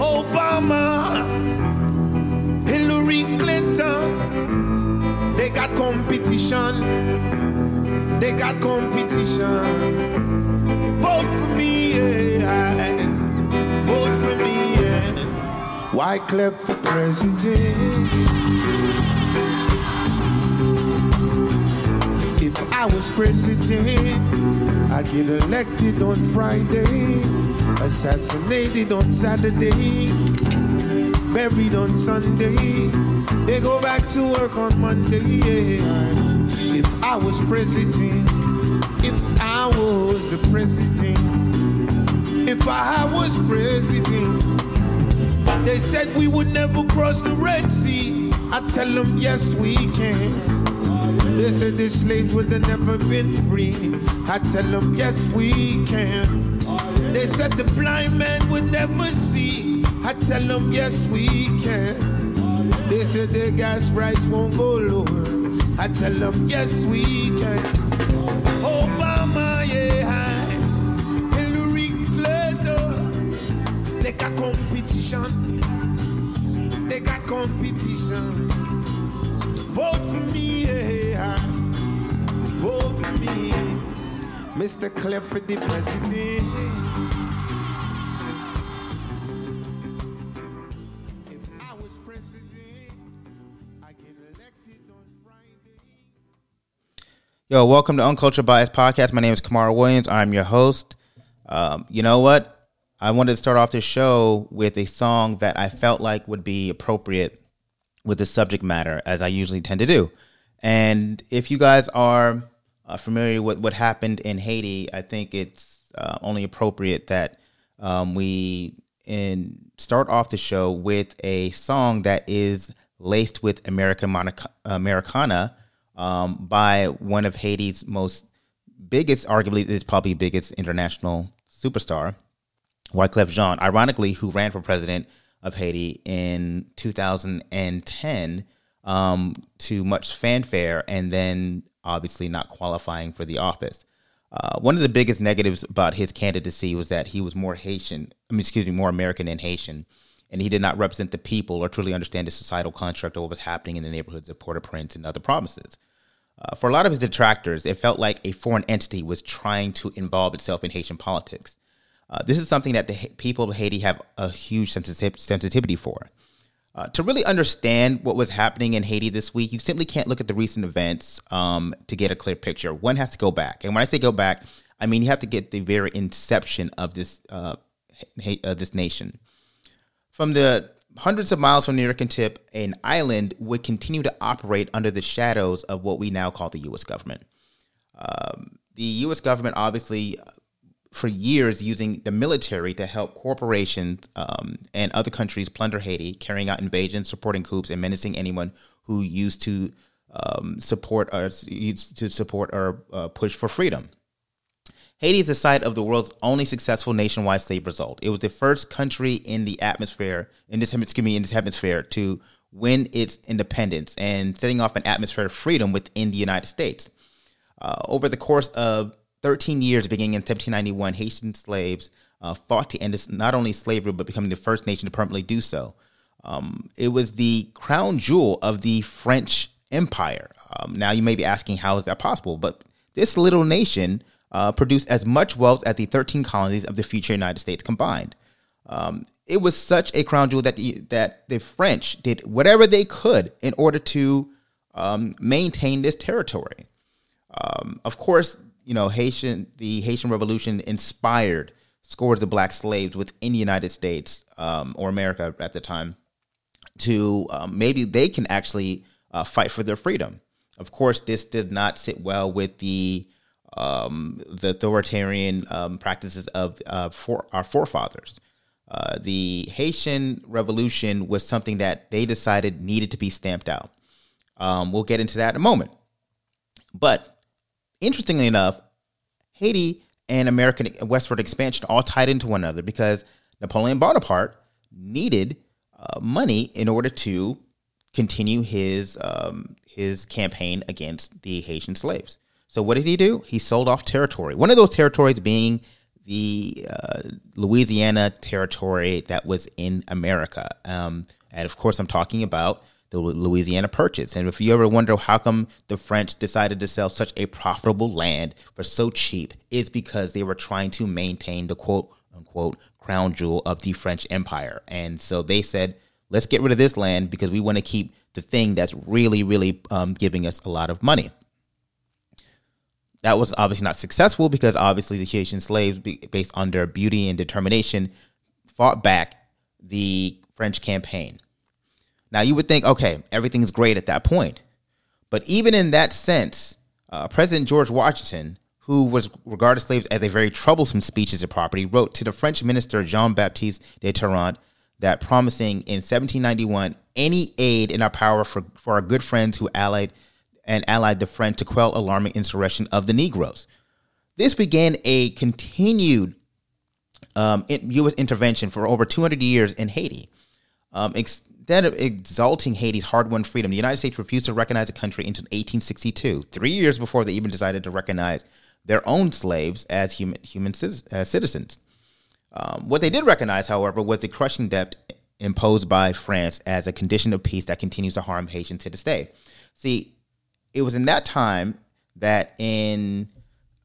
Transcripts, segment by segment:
Obama, Hillary Clinton, they got competition. They got competition. Vote for me, yeah. Vote for me, yeah. Wyclef for president. President, I'd get elected on Friday, assassinated on Saturday, buried on Sunday. They go back to work on Monday. If I was president, if I was the president, if I was president, they said we would never cross the Red Sea. I tell them yes we can. They said the slaves would have never been free. I tell them, yes, we can. They said the blind man would never see. I tell them, yes, we can. They said the gas price won't go lower. I tell them, yes, we can. Obama, yeah, Hillary Clinton. They got competition. They got competition. Vote for me, Mr. Clef for the president. If I was president, I get elected on Friday. Yo, welcome to Uncultured Bias Podcast. My name is Kamara Williams. I'm your host. Um, you know what? I wanted to start off this show with a song that I felt like would be appropriate with the subject matter, as I usually tend to do. And if you guys are uh, familiar with what happened in Haiti, I think it's uh, only appropriate that um, we in start off the show with a song that is laced with American Monica- Americana um, by one of Haiti's most biggest, arguably is probably biggest international superstar, Wyclef Jean. Ironically, who ran for president of Haiti in 2010 um, to much fanfare, and then obviously not qualifying for the office. Uh, one of the biggest negatives about his candidacy was that he was more Haitian, I mean, excuse me, more American than Haitian, and he did not represent the people or truly understand the societal construct of what was happening in the neighborhoods of Port-au-Prince and other provinces. Uh, for a lot of his detractors, it felt like a foreign entity was trying to involve itself in Haitian politics. Uh, this is something that the Ha- people of Haiti have a huge sensitiv- sensitivity for. Uh, to really understand what was happening in Haiti this week, you simply can't look at the recent events um, to get a clear picture. One has to go back, and when I say go back, I mean you have to get the very inception of this uh, uh, this nation. From the hundreds of miles from the American tip, an island would continue to operate under the shadows of what we now call the U.S. government. Um, the U.S. government, obviously, for years, using the military to help corporations um, and other countries plunder Haiti, carrying out invasions, supporting coups, and menacing anyone who used to um, support or used to support or uh, push for freedom. Haiti is the site of the world's only successful nationwide slave result. It was the first country in the atmosphere, in this excuse me, in this hemisphere, to win its independence and setting off an atmosphere of freedom within the United States. Uh, over the course of 13 years, beginning in 1791, Haitian slaves uh, fought to end not only slavery, but becoming the first nation to permanently do so. Um, it was the crown jewel of the French Empire. Um, now, you may be asking, how is that possible? But this little nation uh, produced as much wealth as the 13 colonies of the future United States combined. Um, it was such a crown jewel that the, that the French did whatever they could in order to um, maintain this territory. Um, of course, you know Haitian the Haitian Revolution inspired scores of black slaves within the United States um, or America at the time to um, maybe they can actually uh, fight for their freedom. Of course, this did not sit well with the um, the authoritarian um, practices of uh, for our forefathers. Uh, the Haitian Revolution was something that they decided needed to be stamped out. Um, we'll get into that in a moment. But interestingly enough, Haiti and American westward expansion all tied into one another because Napoleon Bonaparte needed uh, money in order to continue his um, his campaign against the Haitian slaves. So what did he do? He sold off territory. One of those territories being the uh, Louisiana territory that was in America. Um, and of course, I'm talking about the Louisiana Purchase. And if you ever wonder how come the French decided to sell such a profitable land for so cheap, it's because they were trying to maintain the quote unquote crown jewel of the French Empire. And so they said, let's get rid of this land because we want to keep the thing that's really, really um, giving us a lot of money. That was obviously not successful because obviously the Haitian slaves, based on their beauty and determination, fought back the French campaign. Now you would think, okay, everything's great at that point, but even in that sense, uh, President George Washington, who was regarded slaves as a very troublesome species of property, wrote to the French minister Jean Baptiste de Ternant that promising in 1791 any aid in our power for, for our good friends who allied and allied the French to quell alarming insurrection of the Negroes. This began a continued um, U.S. intervention for over 200 years in Haiti. Um, instead of exalting Haiti's hard-won freedom, the United States refused to recognize the country until 1862, three years before they even decided to recognize their own slaves as human, human citizens. Um, what they did recognize, however, was the crushing debt imposed by France as a condition of peace that continues to harm Haitians to this day. See, it was in that time that in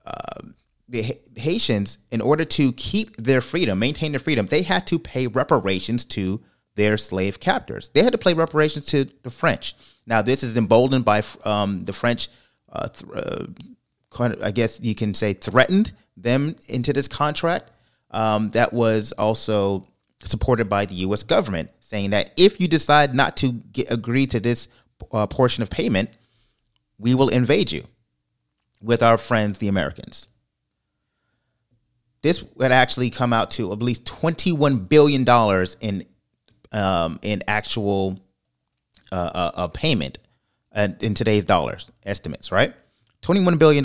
uh, the Haitians, in order to keep their freedom, maintain their freedom, they had to pay reparations to their slave captors. They had to pay reparations to the French. Now, this is emboldened by um, the French. Uh, th- uh, I guess you can say threatened them into this contract. Um, that was also supported by the U.S. government, saying that if you decide not to get, agree to this uh, portion of payment, we will invade you with our friends, the Americans. This would actually come out to at least $21 billion in, um, in actual uh, uh, payment in today's dollars estimates, right? $21 billion.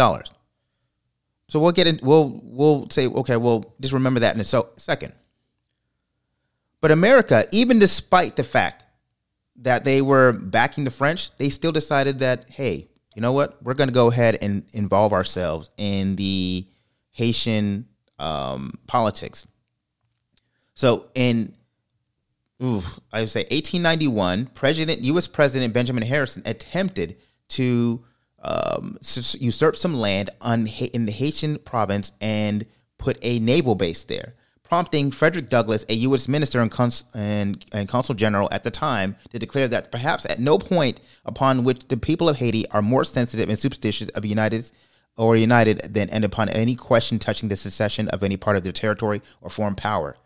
So we'll get in, we'll, we'll say, okay, well, just remember that in a so, second. But America, even despite the fact that they were backing the French, they still decided that, hey, you know what? We're going to go ahead and involve ourselves in the Haitian um, politics. So in ooh, I would say 1891, President U.S. President Benjamin Harrison attempted to um, usurp some land on in the Haitian province and put a naval base there prompting Frederick Douglass, a U.S. minister and, cons- and, and, consul general at the time, to declare that perhaps at no point upon which the people of Haiti are more sensitive and superstitious of United or united than and upon any question touching the secession of any part of their territory or foreign power.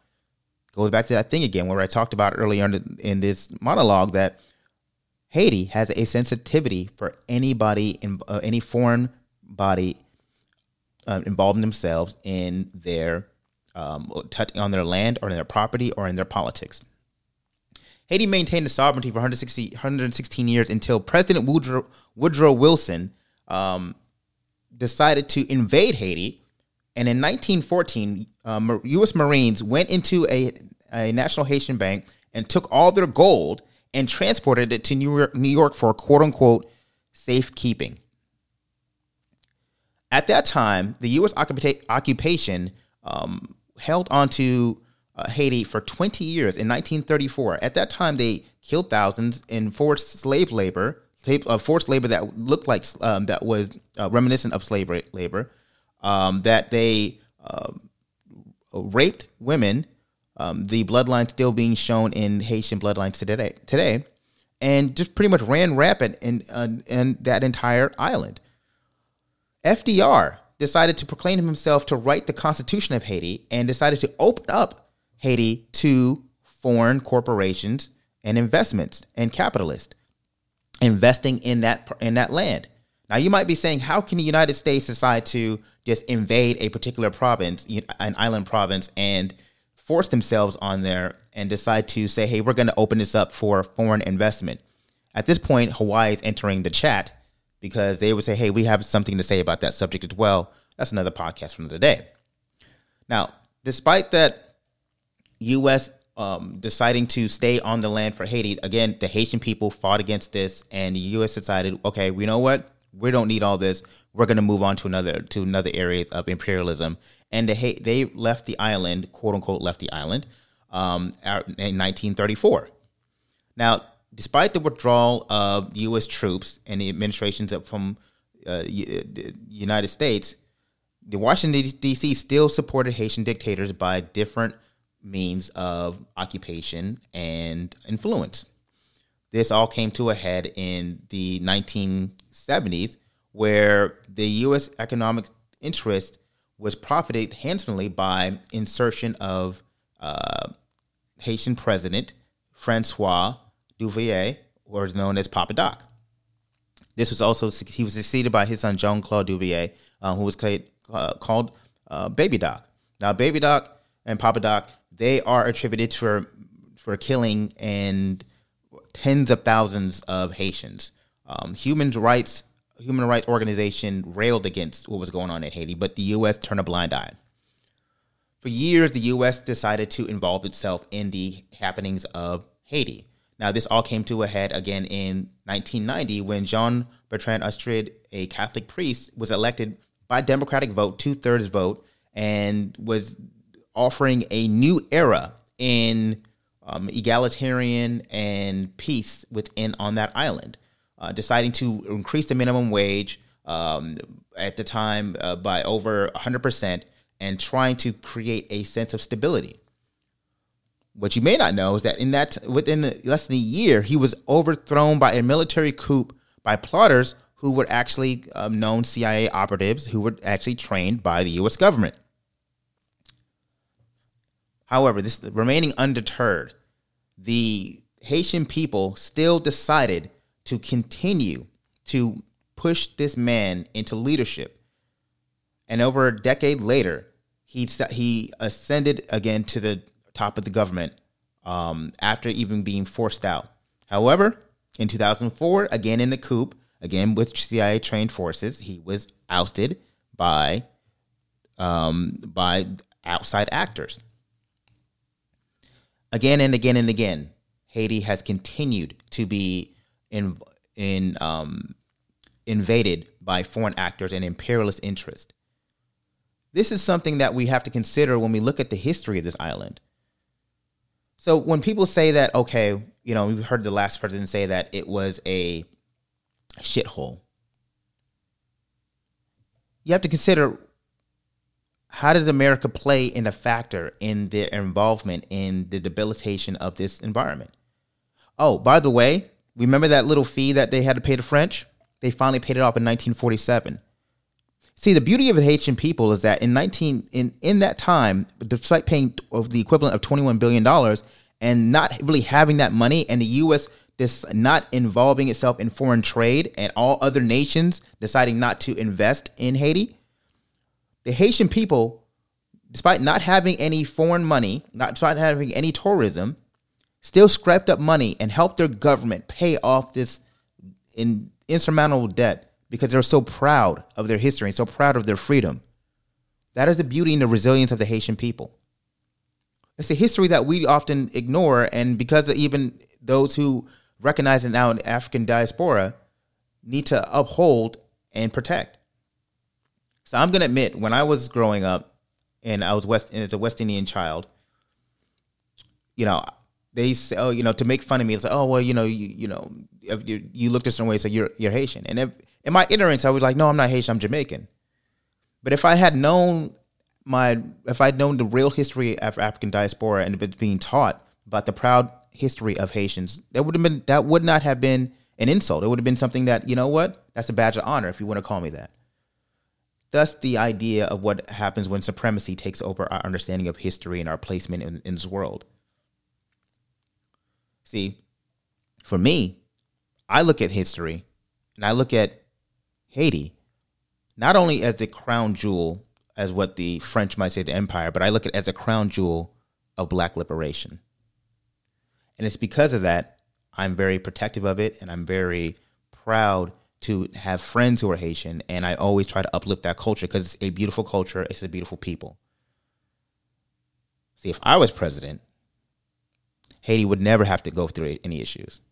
Goes back to that thing again where I talked about earlier in, in this monologue that Haiti has a sensitivity for anybody in uh, any foreign body uh, involving themselves in their um, on their land or in their property or in their politics. Haiti maintained its sovereignty for 160, 116 years until President Woodrow, Woodrow Wilson um, decided to invade Haiti. And in 1914, um, U.S. Marines went into a, a National Haitian bank and took all their gold and transported it to New York, New York for quote unquote safekeeping. At that time, the U.S. occupation um, held onto uh, Haiti for 20 years in 1934. At that time, they killed thousands in forced slave labor, uh, forced labor that looked like um, that was uh, reminiscent of slave labor. Um, that they um, raped women. Um, the bloodline still being shown in Haitian bloodlines today. Today, and just pretty much ran rapid in uh, in that entire island. FDR decided to proclaim himself to write the Constitution of Haiti and decided to open up Haiti to foreign corporations and investments and capitalists investing in that in that land. Now you might be saying, how can the United States decide to just invade a particular province, an island province, and force themselves on there and decide to say, hey, we're going to open this up for foreign investment? At this point, Hawaii is entering the chat because they would say, hey, we have something to say about that subject as well. That's another podcast from the day. Now, despite that U.S. um, deciding to stay on the land for Haiti, again, the Haitian people fought against this, and the U.S. decided, okay, we know what, we don't need all this. We're going to move on to another to another areas of imperialism, and they they left the island, quote unquote, left the island, um, in 1934. Now, despite the withdrawal of U.S. troops and the administrations from uh, the United States, the Washington D.C. still supported Haitian dictators by different means of occupation and influence. This all came to a head in the 1970s, where the U.S. economic interest was profited handsomely by insertion of uh, Haitian president Francois Duvalier, or is known as Papa Doc. This was also he was succeeded by his son Jean Claude Duvalier, uh, who was called, uh, called uh, Baby Doc. Now, Baby Doc and Papa Doc they are attributed for for killing and tens of thousands of Haitians. Um, human rights human rights organization railed against what was going on in Haiti, but the U.S. turned a blind eye. For years, the U.S. decided to involve itself in the happenings of Haiti. Now, this all came to a head again in 1990 when Jean Bertrand Aristide, a Catholic priest, was elected by Democratic vote, two thirds vote, and was offering a new era in um, egalitarian and peace within on that island, uh, deciding to increase the minimum wage um, at the time uh, by over 100% and trying to create a sense of stability. What you may not know is that in that within less than a year, he was overthrown by a military coup by plotters who were actually um, known CIA operatives who were actually trained by the U.S. government. However, this remaining undeterred, the Haitian people still decided to continue to push this man into leadership. And over a decade later, he he ascended again to the top of the government um, after even being forced out. However, in 2004, again in the coup, again with CIA trained forces, he was ousted by um, by outside actors. Again and again and again, Haiti has continued to be in in um, invaded by foreign actors and imperialist interests. This is something that we have to consider when we look at the history of this island. So when people say that, okay, you know, we've heard the last president say that it was a shithole. You have to consider how does America play in a factor in their involvement in the debilitation of this environment? Oh, by the way, remember that little fee that they had to pay the French? They finally paid it off in 1947. See, the beauty of the Haitian people is that in 19 in in that time, despite paying of the equivalent of 21 billion dollars and not really having that money, and the U.S. this not involving itself in foreign trade, and all other nations deciding not to invest in Haiti, the Haitian people, despite not having any foreign money, not despite having any tourism, still scraped up money and helped their government pay off this in, insurmountable debt because they're so proud of their history and so proud of their freedom. That is the beauty and the resilience of the Haitian people. It's a history that we often ignore, and because even those who recognize it now in African diaspora need to uphold and protect. So I'm gonna admit, when I was growing up, and I was West and as a West Indian child, you know, they say, oh, you know, to make fun of me, it's like, oh, well, you know, you, you know, you, you look a certain way, so you're you're Haitian. And if, in my ignorance, I was like, no, I'm not Haitian, I'm Jamaican. But if I had known my, if I'd known the real history of African diaspora and being taught about the proud history of Haitians, that would have been that would not have been an insult. It would have been something that you know what, that's a badge of honor if you want to call me that. Thus, the idea of what happens when supremacy takes over our understanding of history and our placement in, in this world. See, for me, I look at history and I look at Haiti not only as the crown jewel, as what the French might say the empire, but I look at it as a crown jewel of black liberation. And it's because of that I'm very protective of it and I'm very proud to have friends who are Haitian, and I always try to uplift that culture because it's a beautiful culture, it's a beautiful people. See, if I was president, Haiti would never have to go through any issues.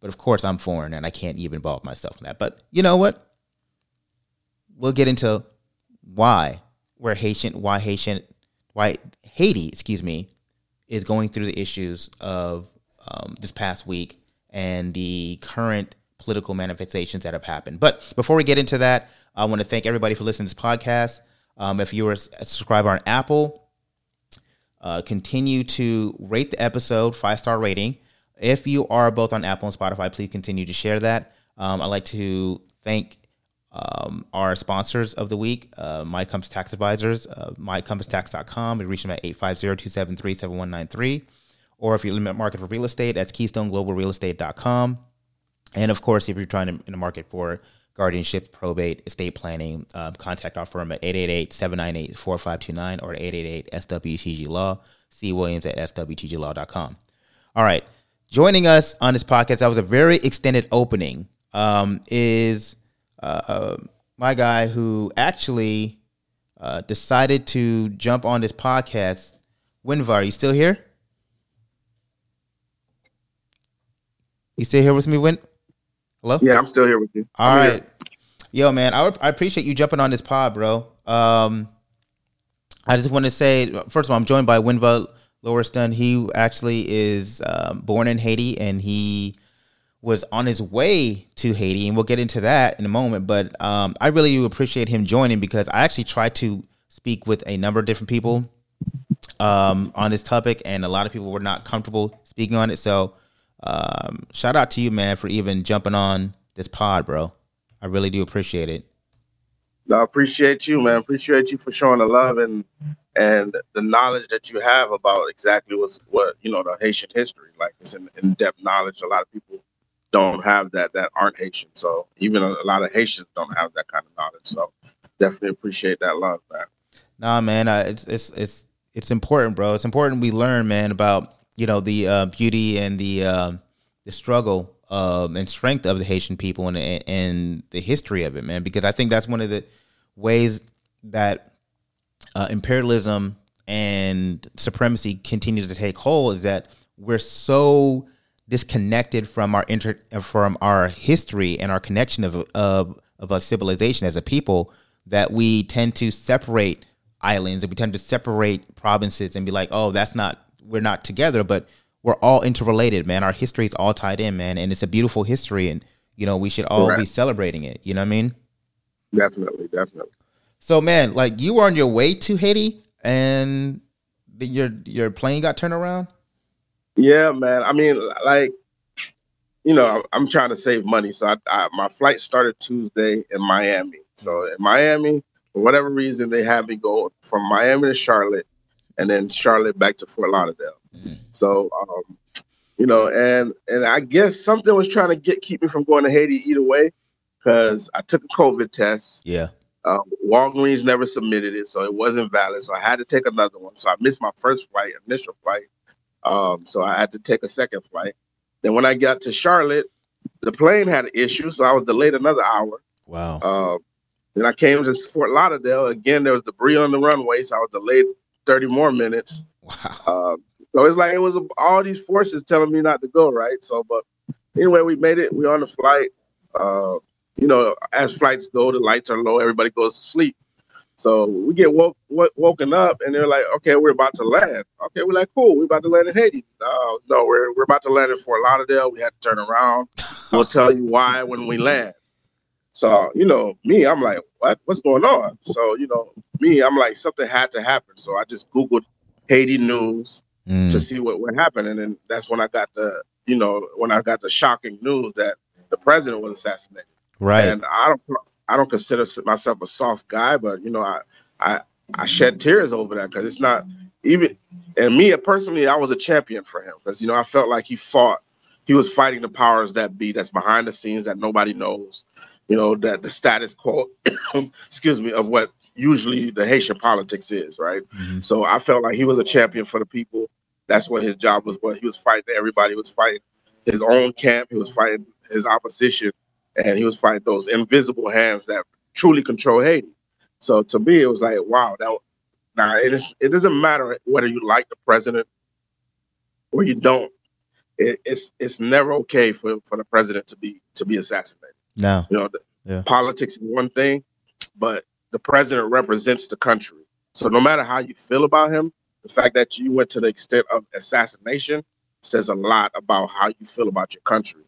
But of course, I'm foreign and I can't even involve myself in that. But you know what? We'll get into why where Haitian, why Haitian, why Haiti, excuse me, is going through the issues of um, this past week and the current political manifestations that have happened. But before we get into that, I want to thank everybody for listening to this podcast. Um, if you were a subscriber on Apple, uh, continue to rate the episode five star rating. If you are both on Apple and Spotify, please continue to share that. Um, I'd like to thank um, our sponsors of the week, uh, My Compass Tax Advisors, uh, mycompasstax.com. You reach them at 850-273-7193. Or if you're in the market for real estate, that's keystoneglobalrealestate.com. And of course, if you're trying to in the market for guardianship, probate, estate planning, uh, contact our firm at 888-798-4529 or 888-SWTG-LAW. C. Williams at swtglaw.com. All right. Joining us on this podcast, that was a very extended opening, um, is uh, my guy who actually uh, decided to jump on this podcast. Winvar, are you still here? You still here with me, Win? Hello? Yeah, I'm still here with you. All I'm right, here. Yo, man, I, I appreciate you jumping on this pod, bro. Um, I just want to say, first of all, I'm joined by Winva Lowerston. He actually is um, born in Haiti and he was on his way to Haiti, and we'll get into that in a moment. But um, I really do appreciate him joining because I actually tried to speak with a number of different people um, on this topic, and a lot of people were not comfortable speaking on it. So, um, shout out to you, man, for even jumping on this pod, bro. I really do appreciate it. No, I appreciate you, man. Appreciate you for showing the love and and the knowledge that you have about exactly what's what you know the Haitian history. Like it's an in depth knowledge. A lot of people don't have that that aren't Haitian. So even a, a lot of Haitians don't have that kind of knowledge. So definitely appreciate that love, man. Nah, man, uh, it's it's it's it's important, bro. It's important we learn, man, about you know the uh, beauty and the um, the struggle um, and strength of the Haitian people and and the history of it, man. Because I think that's one of the ways that uh, imperialism and supremacy continues to take hold is that we're so disconnected from our inter from our history and our connection of of of a civilization as a people that we tend to separate islands and we tend to separate provinces and be like, oh, that's not we're not together, but we're all interrelated, man. Our history is all tied in, man, and it's a beautiful history, and you know we should all be celebrating it. You know what I mean? Definitely, definitely. So, man, like you were on your way to Haiti, and the, your your plane got turned around. Yeah, man. I mean, like, you know, I'm trying to save money, so I, I my flight started Tuesday in Miami. So in Miami, for whatever reason, they had me go from Miami to Charlotte, and then Charlotte back to Fort Lauderdale. Mhm. So, um, you know, and and I guess something was trying to get keep me from going to Haiti either way, because I took a COVID test. Yeah. Um, Walgreens never submitted it, so it wasn't valid. So I had to take another one. So I missed my first flight, initial flight. Um, so I had to take a second flight. Then when I got to Charlotte, the plane had an issue, so I was delayed another hour. Wow. Um, then I came to Fort Lauderdale. Again, there was debris on the runway, so I was delayed 30 more minutes. Wow. Um, so it's like it was all these forces telling me not to go, right? So, but anyway, we made it. We're on the flight. Uh, you know, as flights go, the lights are low. Everybody goes to sleep. So we get woke, wo- woken up, and they're like, "Okay, we're about to land." Okay, we're like, "Cool, we're about to land in Haiti." No, no, we're we're about to land in Fort Lauderdale. We had to turn around. We'll tell you why when we land. So you know, me, I'm like, "What? What's going on?" So you know, me, I'm like, something had to happen. So I just googled Haiti news Mm. to see what what happened, and then that's when I got the you know when I got the shocking news that the president was assassinated. right. And I don't I don't consider myself a soft guy, but you know I I I shed tears over that because it's not even and me personally I was a champion for him because you know I felt like he fought he was fighting the powers that be that's behind the scenes that nobody knows you know that the status quo excuse me of what usually the Haitian politics is right Mhm. so I felt like he was a champion for the people that's what his job was what he was fighting everybody he was fighting his own camp he was fighting his opposition and he was fighting those invisible hands that truly control Haiti. So to me, it was like, wow, that now it is. It doesn't matter whether you like the president or you don't. It, it's it's never okay for, for the president to be to be assassinated. No, You know, the, Yeah. politics is one thing, but the president represents the country. So no matter how you feel about him, the fact that you went to the extent of assassination says a lot about how you feel about your country.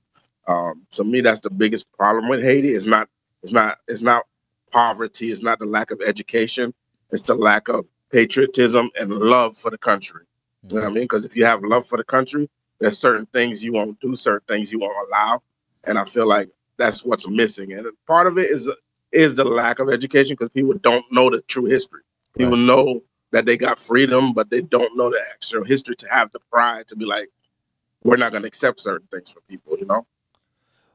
Um, to me, that's the biggest problem with Haiti. It's not it's not it's not poverty. It's not the lack of education. It's the lack of patriotism and love for the country. You know what I mean? Because if you have love for the country, there's certain things you won't do, certain things you won't allow, and I feel like that's what's missing. And part of it is is the lack of education because people don't know the true history. People know that they got freedom, but they don't know the actual history to have the pride to be like, we're not going to accept certain things from people. You know?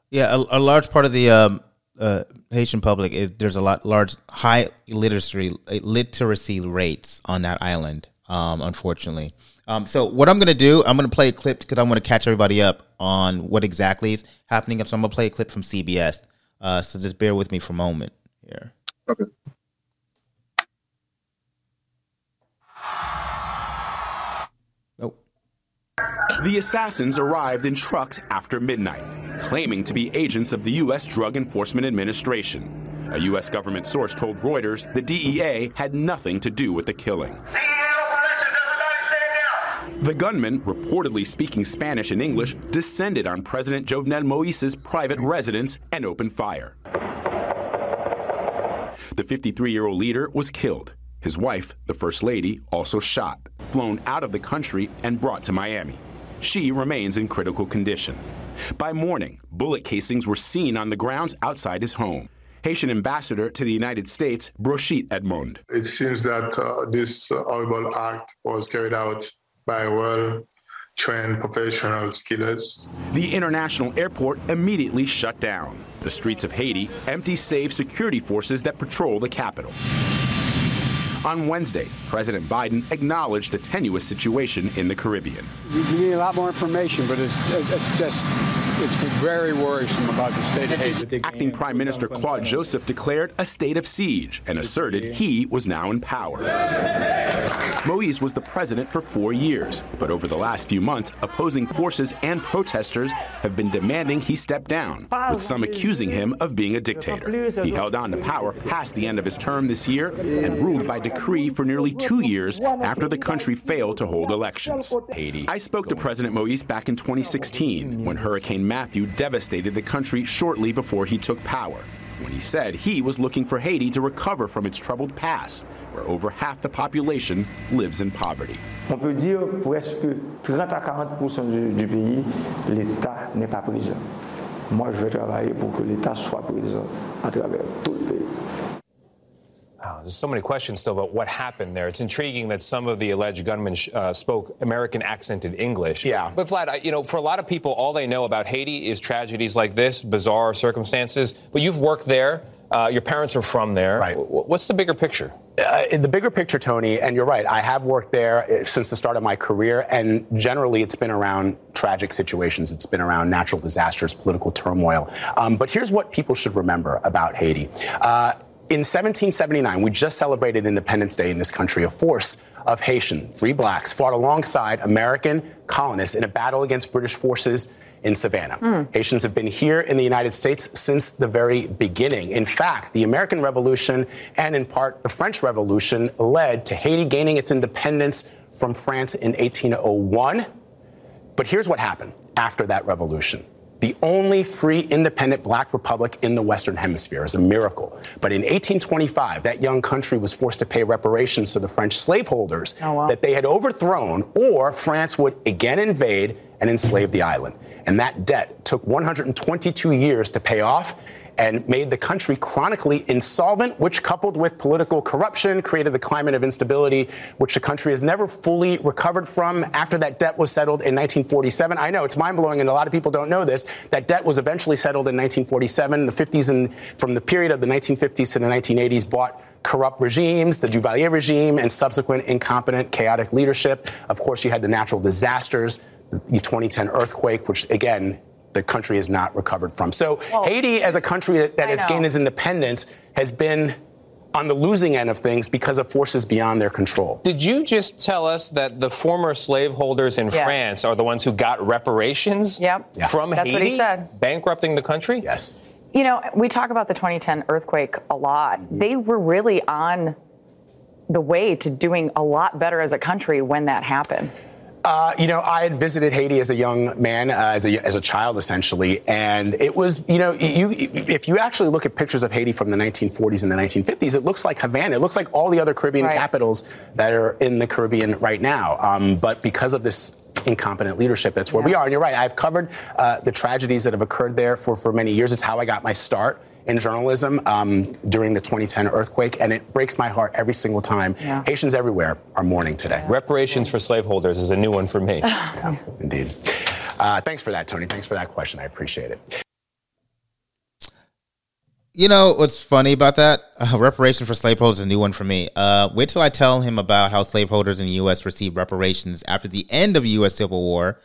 Yeah, a, a large part of the um, uh, Haitian public is there's a lot large high literacy literacy rates on that island. Um, unfortunately, um, so what I'm gonna do, I'm gonna play a clip because I want to catch everybody up on what exactly is happening. So I'm gonna play a clip from CBS. Uh, so just bear with me for a moment here. Okay. Oh, The assassins arrived in trucks after midnight, claiming to be agents of the U.S. Drug Enforcement Administration. A U.S. government source told Reuters the DEA had nothing to do with the killing. The gunman, reportedly speaking Spanish and English, descended on President Jovenel Moise's private residence and opened fire. The 53 year old leader was killed. His wife, the First Lady, also shot, flown out of the country, and brought to Miami. She remains in critical condition. By morning, bullet casings were seen on the grounds outside his home. Haitian ambassador to the United States, Bocchit Edmond. It seems that uh, this uh, horrible act was carried out by well trained professional killers. The international airport immediately shut down. The streets of Haiti empty save security forces that patrol the capital. On Wednesday, President Biden acknowledged the tenuous situation in the Caribbean. We need a lot more information, but it's, it's just it's very worrisome about the state of Haiti. Acting Prime Minister Claude Joseph declared a state of siege and asserted he was now in power. Moise was the president for four years, but over the last few months, opposing forces and protesters have been demanding he step down, with some accusing him of being a dictator. He held on to power past the end of his term this year and ruled by decree for nearly two years after the country failed to hold elections. Haiti. I spoke to President Moise back in 2016 when Hurricane Matthew devastated the country shortly before he took power. When he said he was looking for Haiti to recover from its troubled past, where over half the population lives in poverty. On peut dire presque 30 à 40 du, du pays, l'État n'est pas présent. Moi, je vais travailler pour que l'État soit présent à travers tout le pays. Wow, there's so many questions still about what happened there. It's intriguing that some of the alleged gunmen uh, spoke American accented English. Yeah. But Vlad, I, you know, for a lot of people, all they know about Haiti is tragedies like this, bizarre circumstances. But you've worked there. Uh, your parents are from there. Right. What's the bigger picture? Uh, in the bigger picture, Tony, and you're right, I have worked there uh, since the start of my career, and generally it's been around tragic situations. It's been around natural disasters, political turmoil. Um, but here's what people should remember about Haiti. Uh, in 1779, we just celebrated Independence Day in this country. A force of Haitian free blacks fought alongside American colonists in a battle against British forces in Savannah. Hmm. Haitians have been here in the United States since the very beginning. In fact, the American Revolution and in part the French Revolution led to Haiti gaining its independence from France in 1801. But here's what happened after that revolution. The only free, independent black republic in the Western Hemisphere is a miracle. But in 1825, that young country was forced to pay reparations to the French slaveholders oh, that they had overthrown, or France would again invade and enslave the island. And that debt took 122 years to pay off and made the country chronically insolvent, which, coupled with political corruption, created the climate of instability, which the country has never fully recovered from after that debt was settled in 1947. I know it's mind blowing, and a lot of people don't know this. That debt was eventually settled in 1947. The 50s and from the period of the 1950s to the 1980s bought corrupt regimes, the Duvalier regime, and subsequent incompetent, chaotic leadership. Of course, you had the natural disasters, the 2010 earthquake, which again, the country has not recovered from. So Haiti, as a country that, that has gained its independence, has been on the losing end of things because of forces beyond their control. Did you just tell us that the former slaveholders in Yeah. France are the ones who got reparations Yep. Yeah. from That's Haiti? what he said. Bankrupting the country? Yes. You know, we talk about the 2010 earthquake a lot. Mm-hmm. They were really on the way to doing a lot better as a country when that happened. Uh, you know, I had visited Haiti as a young man, uh, as a as a child, essentially, and it was, you know, you if you actually look at pictures of Haiti from the 1940s and the 1950s, it looks like Havana. It looks like all the other Caribbean Right. capitals that are in the Caribbean right now. Um, but because of this incompetent leadership, that's where we are. And you're right. I've covered uh, the tragedies that have occurred there for for many years. It's how I got my start in journalism um, during the 2010 earthquake, and it breaks my heart every single time. Yeah. Haitians everywhere are mourning today. Reparations for slaveholders is a new one for me. Yeah, indeed. Uh, thanks for that, Tony. Thanks for that question. I appreciate it. You know what's funny about that? Uh, reparation for slaveholders is a new one for me. Uh, wait till I tell him about how slaveholders in the U.S. received reparations after the end of the U.S. Civil War,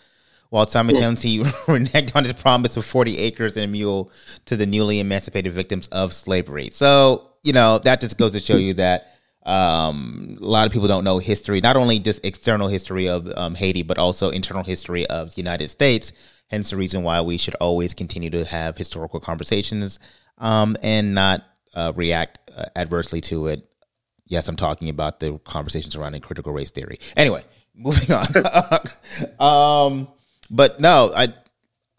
while simultaneously reneged on his promise of 40 acres and a mule to the newly emancipated victims of slavery. So, you know, that just goes to show you that um, a lot of people don't know history, not only just external history of um, Haiti, but also internal history of the United States. Hence the reason why we should always continue to have historical conversations um, and not uh, react uh, adversely to it. Yes, I'm talking about the conversations surrounding critical race theory. Anyway, moving on. um, but no, I,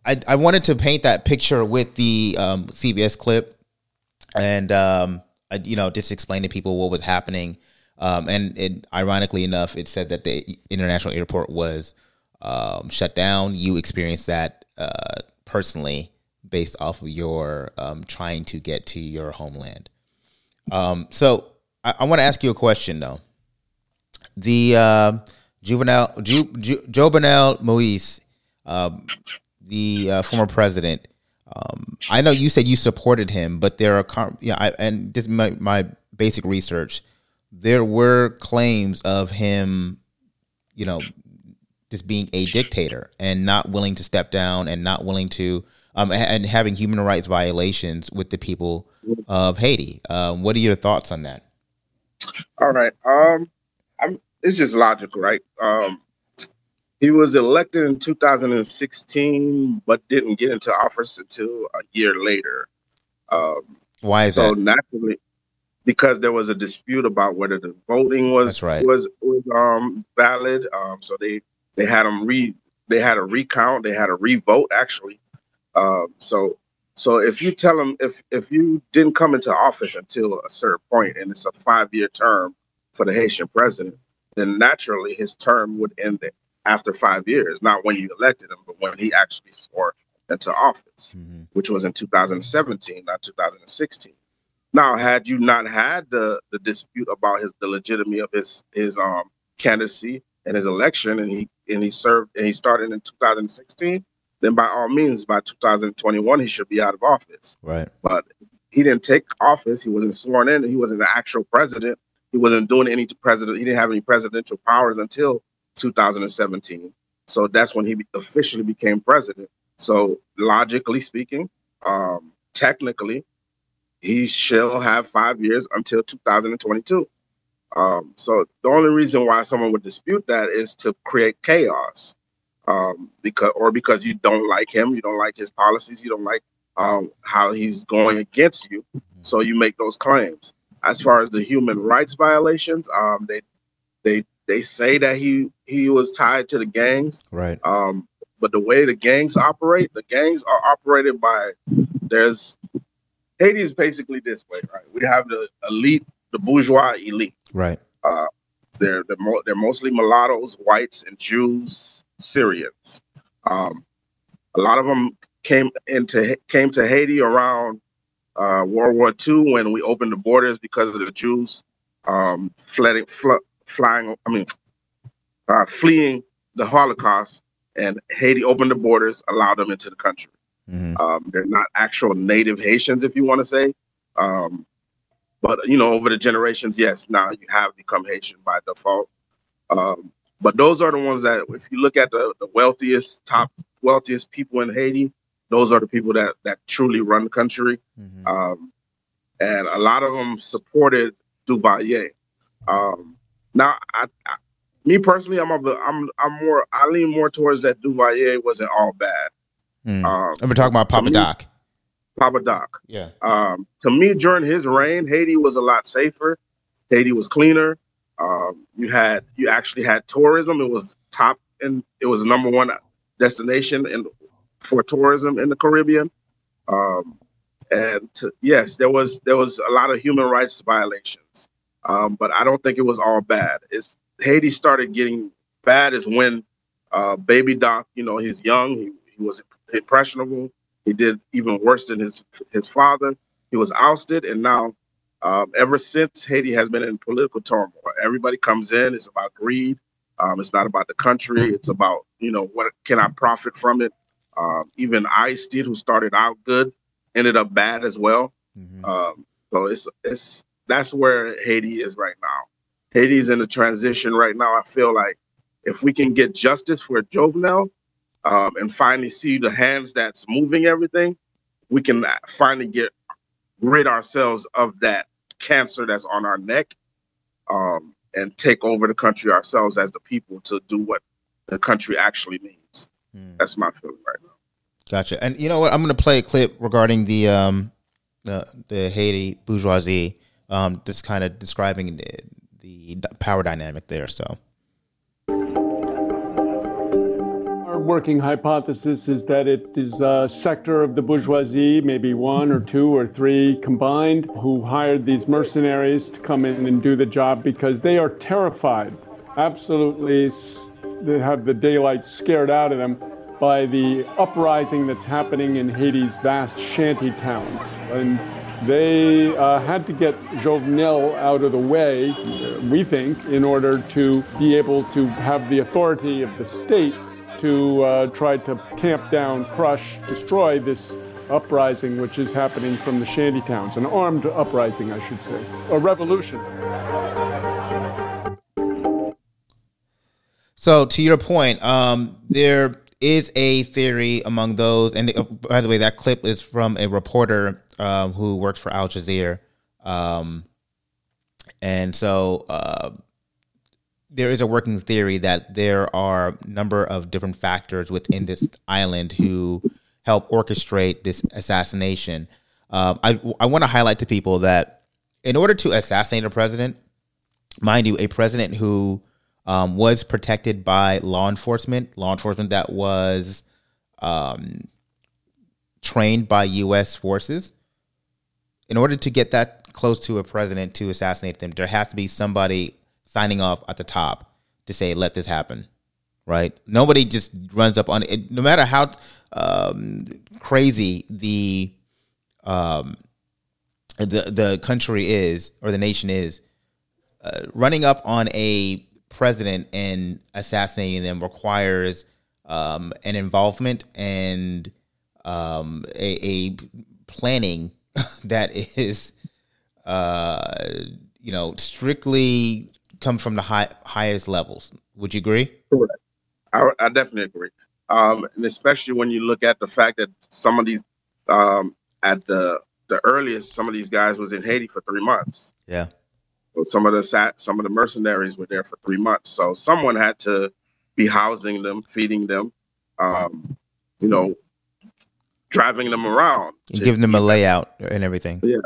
I I wanted to paint that picture with the um, CBS clip, and um, I, you know, just explain to people what was happening. Um, and it, ironically enough, it said that the international airport was um, shut down. You experienced that uh, personally based off of your um, trying to get to your homeland. Um, so I, I want to ask you a question though. The uh, juvenile Ju, Ju, Jovenel Moise, um, the uh, former president. Um, I know you said you supported him, but there are com- yeah, I, and this my, my basic research. There were claims of him, you know, just being a dictator and not willing to step down and not willing to um, and having human rights violations with the people of Haiti. Um, what are your thoughts on that? All right. Um, I'm, it's just logical, right? Um, he was elected in 2016, but didn't get into office until a year later. Um, Why is so that? naturally, because there was a dispute about whether the voting was right. was was um valid. Um, so they they had them re they had a recount, they had a revote actually. Um, so so if you tell them if if you didn't come into office until a certain point and it's a five year term for the Haitian president, then naturally his term would end after five years, not when you elected him, but when he actually swore into office, which was in 2017, not 2016. Now, had you not had the the dispute about his the legitimacy of his his um candidacy and his election, and he and he served and he started in 2016, then by all means, by 2021, he should be out of office. Right. But he didn't take office. He wasn't sworn in. He wasn't the actual president. He wasn't doing any president. He didn't have any presidential powers until 2017. So that's when he officially became president. So logically speaking, um, technically, he shall have five years until 2022. Um, so the only reason why someone would dispute that is to create chaos, um, because or because you don't like him, you don't like his policies, you don't like um, how he's going against you, so you make those claims. As far as the human rights violations, um, they they they say that he he was tied to the gangs, Right. um, but the way the gangs operate, the gangs are operated by there's Haiti is basically this way, right? We have the elite, the bourgeois elite. Right. Uh, they're they're, mo- they're mostly mulattoes, whites, and Jews, Syrians. Um, a lot of them came into came to Haiti around uh, World War II when we opened the borders because of the Jews um, flooding, fl- flying. I mean, uh, fleeing the Holocaust, and Haiti opened the borders, allowed them into the country. Mhm. Um, they're not actual native Haitians, if you want to say. Um, but you know, over the generations, yes, now you have become Haitian by default. Um, but those are the ones that, if you look at the, the wealthiest, top wealthiest people in Haiti, those are the people that that truly run the country. Um, and a lot of them supported Duvalier. Um, now, I, I, me personally, I'm of the, I'm I'm more I lean more towards that Duvalier wasn't all bad. Mm. Um, and we're talking about Papa me, Doc. Papa Doc. Yeah. Um, to me, during his reign, Haiti was a lot safer. Haiti was cleaner. Um, you had you actually had tourism. It was top and it was number one destination in, for tourism in the Caribbean. Um, and to, yes, there was there was a lot of human rights violations, um, but I don't think it was all bad. It's Haiti started getting bad is when uh, Baby Doc, you know, he's young, he, he was impressionable. He did even worse than his his father. He was ousted, and now um, ever since Haiti has been in political turmoil, everybody comes in. It's about greed. Um, it's not about the country. It's about you know what can I profit from it. Um, even Aristide, who started out good, ended up bad as well. Mm-hmm. Um, so it's it's that's where Haiti is right now. Haiti's in a transition right now. I feel like if we can get justice for Jovenel um, and finally see the hands that's moving everything, we can finally get rid ourselves of that cancer that's on our neck um, and take over the country ourselves as the people to do what the country actually needs. Mm. That's my feeling right now. Gotcha. And you know what? I'm going to play a clip regarding the um, the, the Haiti bourgeoisie. Um, just kind of describing the, the power dynamic there. So. Our working hypothesis is that it is a sector of the bourgeoisie, maybe one or two or three combined, who hired these mercenaries to come in and do the job because they are terrified, absolutely, they have the daylight scared out of them by the uprising that's happening in Haiti's vast shanty towns. And they uh, had to get Jovenel out of the way, we think, in order to be able to have the authority of the state to uh, try to tamp down, crush, destroy this uprising which is happening from the shanty towns, an armed uprising, I should say, a revolution. So, to your point, um, there is a theory among those, and uh, by the way, that clip is from a reporter um, who works for Al Jazeera, um, and so uh, there is a working theory that there are a number of different factors within this island who help orchestrate this assassination. Um, I I want to highlight to people that in order to assassinate a president, mind you, a president who um, was protected by law enforcement, law enforcement that was um, trained by U.S. forces. In order to get that close to a president to assassinate them, there has to be somebody signing off at the top to say, "Let this happen." Right? Nobody just runs up on it. No matter how um, crazy the um, the the country is or the nation is, uh, running up on a president and assassinating them requires um, an involvement and um, a, a, planning that is, uh, you know, strictly come from the high, highest levels. Would you agree? Correct. I, I definitely agree. Um, and especially when you look at the fact that some of these, um, at the the earliest, some of these guys was in Haiti for three months. Yeah some of the sat, some of the mercenaries were there for three months. So someone had to be housing them, feeding them, um, you know, driving them around, and giving them a layout and everything. Yeah.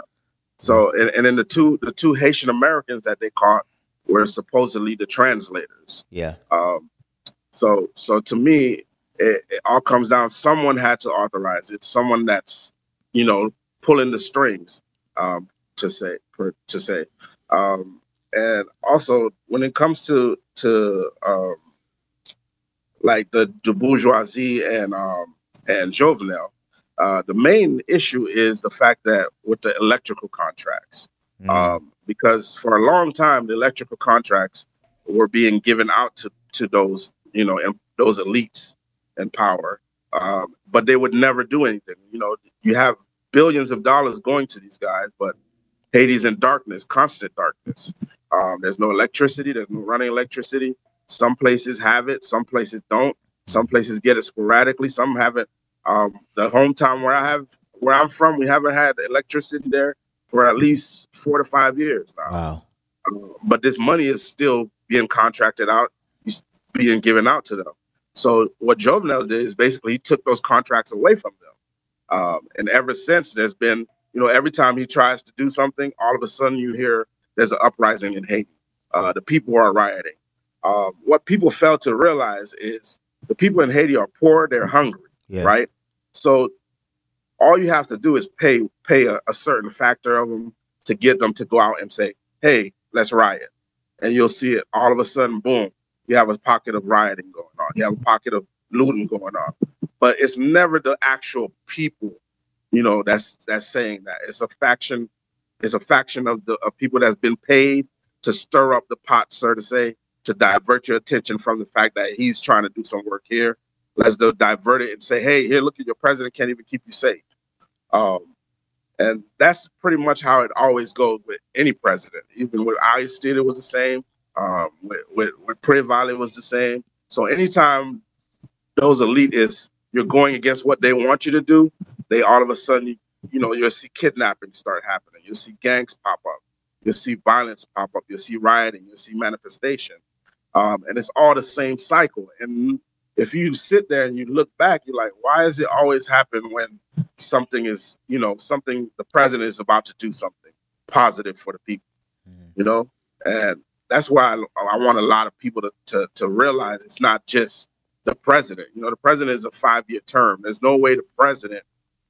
So and, and then the two the two Haitian Americans that they caught were supposedly the translators. Yeah. Um, so so to me, it, it all comes down. Someone had to authorize it. Someone that's you know pulling the strings um, to say per, to say. Um, and also, when it comes to to um, like the, the bourgeoisie and um, and Jovenel, uh, the main issue is the fact that with the electrical contracts, mm. um, because for a long time the electrical contracts were being given out to to those you know and those elites in power, um, but they would never do anything. You know, you have billions of dollars going to these guys, but Haiti's in darkness, constant darkness. Um, there's no electricity. There's no running electricity. Some places have it. Some places don't. Some places get it sporadically. Some haven't. Um, the hometown where I have, where I'm from, we haven't had electricity there for at least four to five years now. Wow. Uh, but this money is still being contracted out, being given out to them. So what Jovenel did is basically he took those contracts away from them. Um, and ever since, there's been, you know, every time he tries to do something, all of a sudden you hear there's an uprising in Haiti. Uh, the people are rioting. Um, what people fail to realize is the people in Haiti are poor, they're hungry, Yeah. right? So all you have to do is pay pay a, a certain factor of them to get them to go out and say, "Hey, let's riot," and you'll see it all of a sudden. Boom, you have a pocket of rioting going on. You have a pocket of looting going on, but it's never the actual people, you know, that's that's saying that. It's a faction. It's a faction of the of people that's been paid to stir up the pot, so to say, to divert your attention from the fact that he's trying to do some work here. Let's do- divert it and say, "Hey, here, look at your president can't even keep you safe." Um, and that's pretty much how it always goes with any president. Even with Aristide, it was the same. Um, with with, with Préval, it was the same. So anytime those elitists, you're going against what they want you to do, they all of a sudden, you know, you'll see kidnapping start happening. You'll see gangs pop up. You'll see violence pop up. You'll see rioting. You'll see manifestation. Um, and it's all the same cycle. And if you sit there and you look back, you're like, why does it always happen when something is, you know, something the president is about to do something positive for the people, mm-hmm. you know? And that's why I, I want a lot of people to, to to realize it's not just the president. You know, the president is a five year term. There's no way the president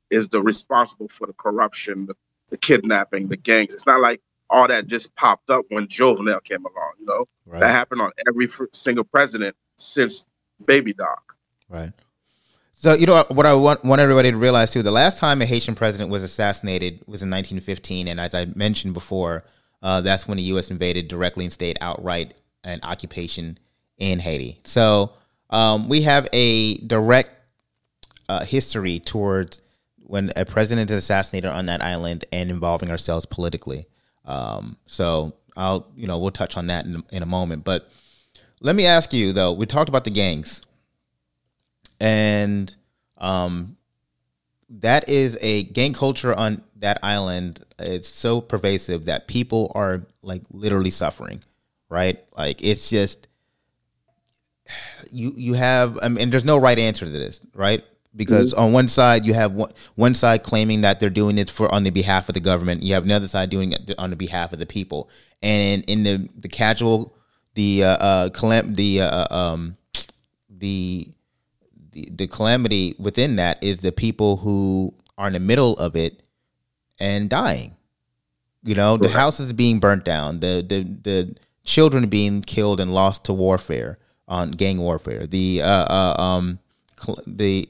is the responsible for the corruption, the, the kidnapping, the gangs. It's not like all that just popped up when Jovenel came along. You know, Right. that happened on every single president since Baby Doc. Right. So you know what I want, want everybody to realize too. The last time a Haitian president was assassinated was in 1915, and as I mentioned before, uh, that's when the U.S. invaded directly and stayed outright an occupation in Haiti. So um, we have a direct uh, history towards when a president is assassinated on that island and involving ourselves politically. Um, so I'll you know we'll touch on that in, in a moment, but let me ask you though. We talked about the gangs and um, that is a gang culture on that island. It's so pervasive that people are like literally suffering, right? Like it's just you you have I mean there's no right answer to this, right? Because on one side you have one, one side claiming that they're doing it for on the behalf of the government. You have another side doing it on the behalf of the people. And in, in the the casual the uh, uh calam- the uh, um the the, the calamity within that is the people who are in the middle of it and dying. You know, the houses being burnt down, the the the children being killed and lost to warfare on gang warfare, the uh, uh um cl- the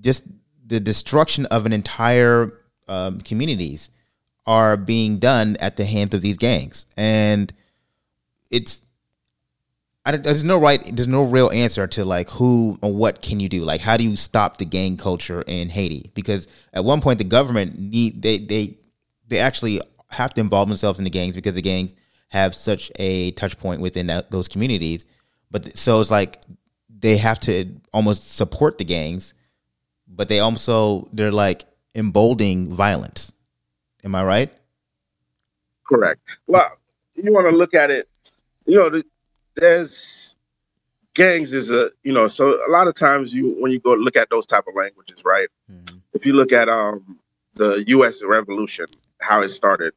just the destruction of an entire um, communities are being done at the hands of these gangs, and it's I there's no right there's no real answer to like who or what can you do? Like how do you stop the gang culture in Haiti? Because at one point the government need they they they actually have to involve themselves in the gangs because the gangs have such a touch point within that, those communities. But so it's like they have to almost support the gangs but they also they're like emboldening violence. Am i right? Correct. Well, you want to look at it, you know, the, there's gangs is a, you know, so a lot of times you when you go look at those type of languages, right? If you look at um the U.S. Revolution, how it started,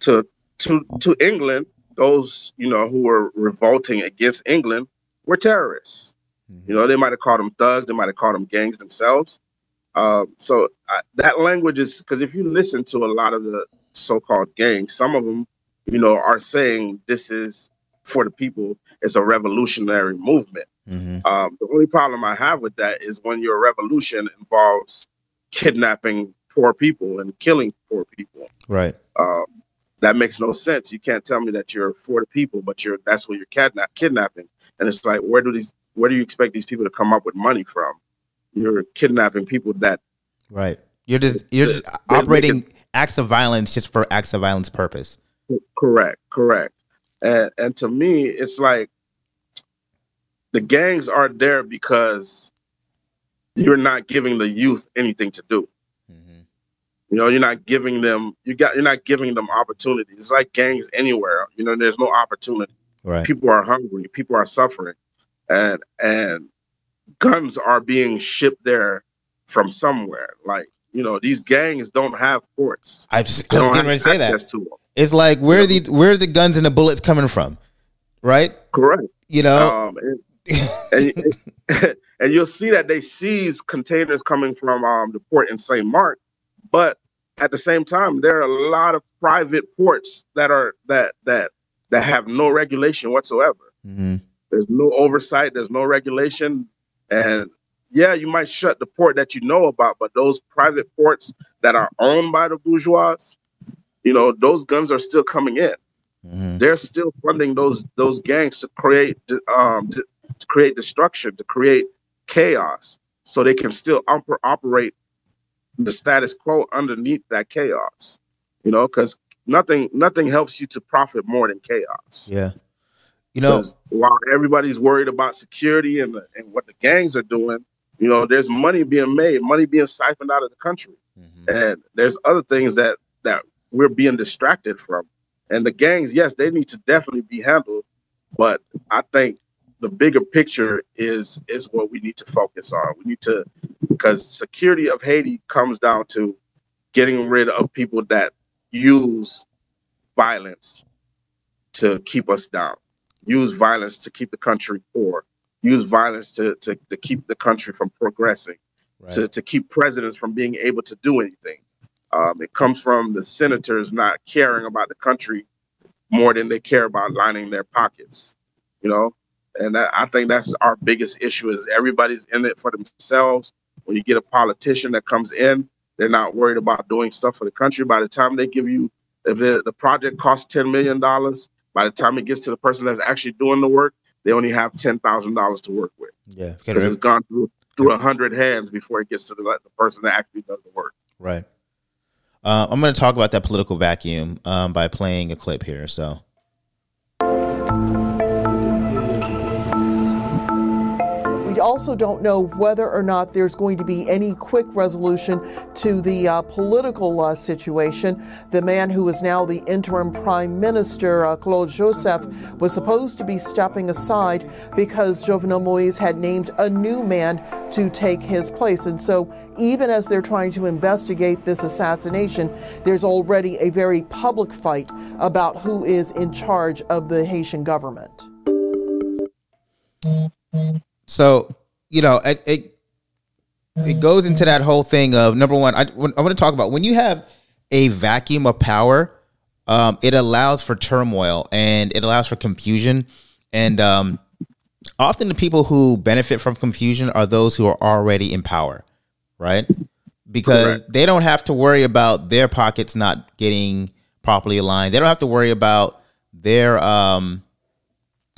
to to to England, those you know who were revolting against England were terrorists. You know, they might have called them thugs, they might have called them gangs themselves. Um, so uh, that language is because if you listen to a lot of the so-called gangs, some of them, you know, are saying this is for the people. It's a revolutionary movement. Um, the only problem I have with that is when your revolution involves kidnapping poor people and killing poor people. right Um, that makes no sense. You can't tell me that you're for the people, but you're that's what you're kidnap kidnapping. And it's like, where do these where do you expect these people to come up with money from? You're kidnapping people that Right. You're just you're just operating acts of violence just for acts of violence purpose. correct, correct. And and to me, it's like the gangs are there because you're not giving the youth anything to do. Mm-hmm. You know, you're not giving them you got you're not giving them opportunities. It's like gangs anywhere. You know, there's no opportunity. Right. People are hungry. People are suffering, and and guns are being shipped there from somewhere. Like you know, these gangs don't have ports. I, just, I was getting ready to say that. to them. It's like where are the where are the guns and the bullets coming from, right? Correct. You know, Um, and, and, and you'll see that they seize containers coming from um, the port in St. Marc, but at the same time, there are a lot of private ports that are that that that have no regulation whatsoever. Mhm. There's no oversight. There's no regulation, and yeah, you might shut the port that you know about, but those private ports that are owned by the bourgeois, you know, those guns are still coming in Mhm. they're still funding those those gangs to create um to, to create destruction to create chaos so they can still oper- operate the status quo underneath that chaos you know because nothing nothing helps you to profit more than chaos yeah. You know, while everybody's worried about security and the, and what the gangs are doing you know there's money being made money being siphoned out of the country and there's other things that that we're being distracted from. And the gangs yes they need to definitely be handled but i think the bigger picture is is what we need to focus on. We need to because security of haiti comes down to getting rid of people that use violence to keep us down use violence to keep the country poor use violence to to, to keep the country from progressing to, to keep presidents from being able to do anything. Um, it comes from the senators not caring about the country more than they care about lining their pockets, you know. And that, I think that's our biggest issue: is everybody's in it for themselves. When you get a politician that comes in, they're not worried about doing stuff for the country. By the time they give you, if it, the project costs ten million dollars, by the time it gets to the person that's actually doing the work, they only have ten thousand dollars to work with yeah. because it's gone through through a hundred hands before it gets to the, the person that actually does the work. Right. Uh, I'm going to talk about that political vacuum um, by playing a clip here. So, also don't know whether or not there's going to be any quick resolution to the uh, political uh, situation. The man who is now the interim prime minister, uh, Claude Joseph, was supposed to be stepping aside because Jovenel Moise had named a new man to take his place. And so, even as they're trying to investigate this assassination, there's already a very public fight about who is in charge of the Haitian government. So you know, it, it it goes into that whole thing of number one. I, I want to talk about when you have a vacuum of power, um, it allows for turmoil and it allows for confusion, and um, often the people who benefit from confusion are those who are already in power, right? Because they don't have to worry about their pockets not getting properly aligned. They don't have to worry about their um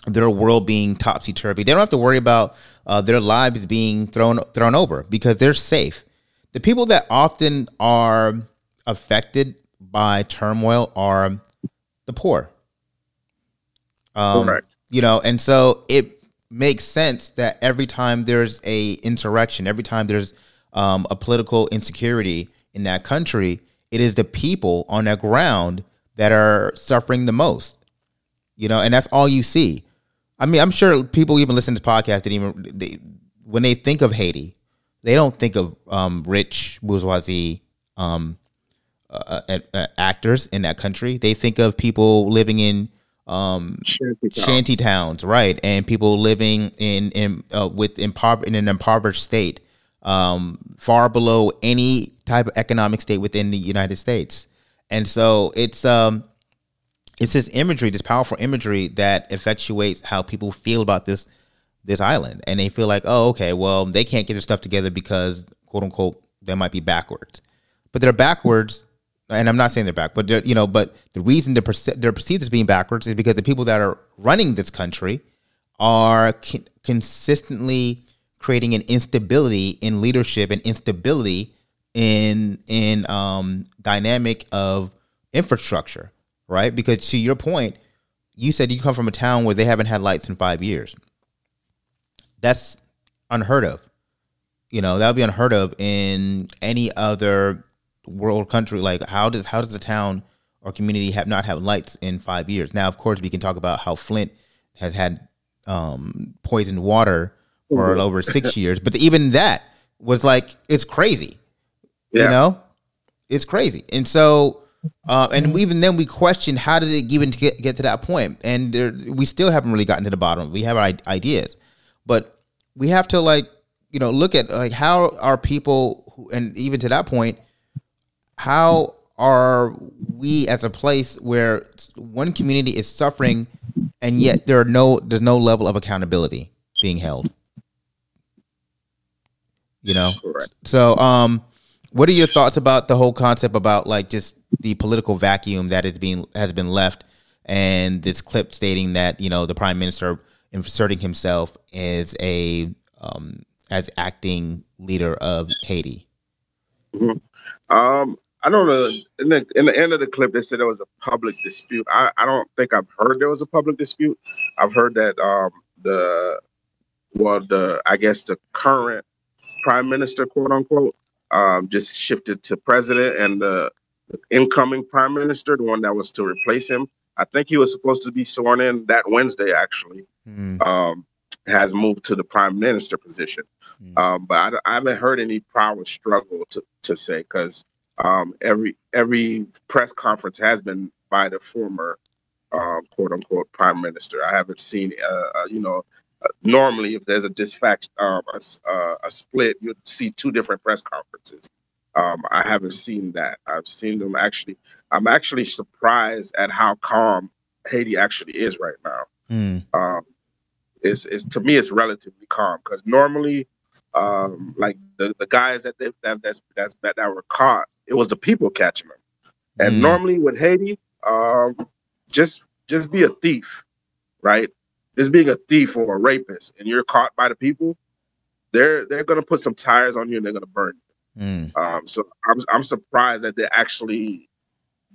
their world being topsy turvy. They don't have to worry about uh, their lives being thrown thrown over because they're safe. The people that often are affected by turmoil are the poor. Um, Correct. You know, and so it makes sense that every time there's a insurrection, every time there's um, a political insecurity in that country, it is the people on that ground that are suffering the most. You know, and that's all you see. I mean, I'm sure people even listen to this podcast that even they, when they think of Haiti, they don't think of um, rich bourgeoisie um, uh, uh, uh, actors in that country. They think of people living in um, Shanty towns. shanty towns, right? And people living in in uh, with impover- in an impoverished state, um, far below any type of economic state within the United States. And so it's um, it's this imagery, this powerful imagery that effectuates how people feel about this this island, and they feel like, oh, okay, well, they can't get their stuff together because quote unquote they might be backwards, but they're backwards. And I'm not saying they're back, but they're, you know, but the reason they're, perce- they're perceived as being backwards is because the people that are running this country are con- consistently creating an instability in leadership and instability in in um dynamic of infrastructure, right? Because to your point, you said you come from a town where they haven't had lights in five years. That's unheard of. You know, that would be unheard of in any other world country like how does how does the town or community have not have lights in five years? Now, of course, we can talk about how Flint has had um, poisoned water for Mhm. over six years, but even that was like it's crazy. Yeah. You know, it's crazy, and so. Uh, and even then, we questioned how did it even get, get to that point, and there, we still haven't really gotten to the bottom. We have our ideas, but we have to like you know look at like how are people, who, and even to that point, how are we as a place where one community is suffering, and yet there are no there's no level of accountability being held. You know, so um, what are your thoughts about the whole concept about like just the political vacuum that is being has been left, and this clip stating that you know the prime minister inserting himself as a um, as acting leader of Haiti. Mhm. Um, I don't know. In the in the end of the clip, they said there was a public dispute. I, I don't think I've heard there was a public dispute. I've heard that um the well the I guess the current prime minister, quote unquote, um, just shifted to president, and the incoming prime minister, the one that was to replace him, I think he was supposed to be sworn in that Wednesday, actually, um, has moved to the prime minister position. Um, but I, I haven't heard any power struggle to, to say because um, every every press conference has been by the former um, quote unquote prime minister. I haven't seen uh, uh, you know uh, normally if there's a dispatch um, a, uh, a split you'd see two different press conferences. Um, I haven't seen that. I've seen them actually. I'm actually surprised at how calm Haiti actually is right now. Um, it's, it's to me it's relatively calm because normally um, like the, the guys that they that that's, that's that, that were caught it was the people catching them. And normally with Haiti um, just just be a thief right? Just being a thief or a rapist and you're caught by the people they're they're gonna put some tires on you and they're gonna burn you um, so I'm I'm surprised that they actually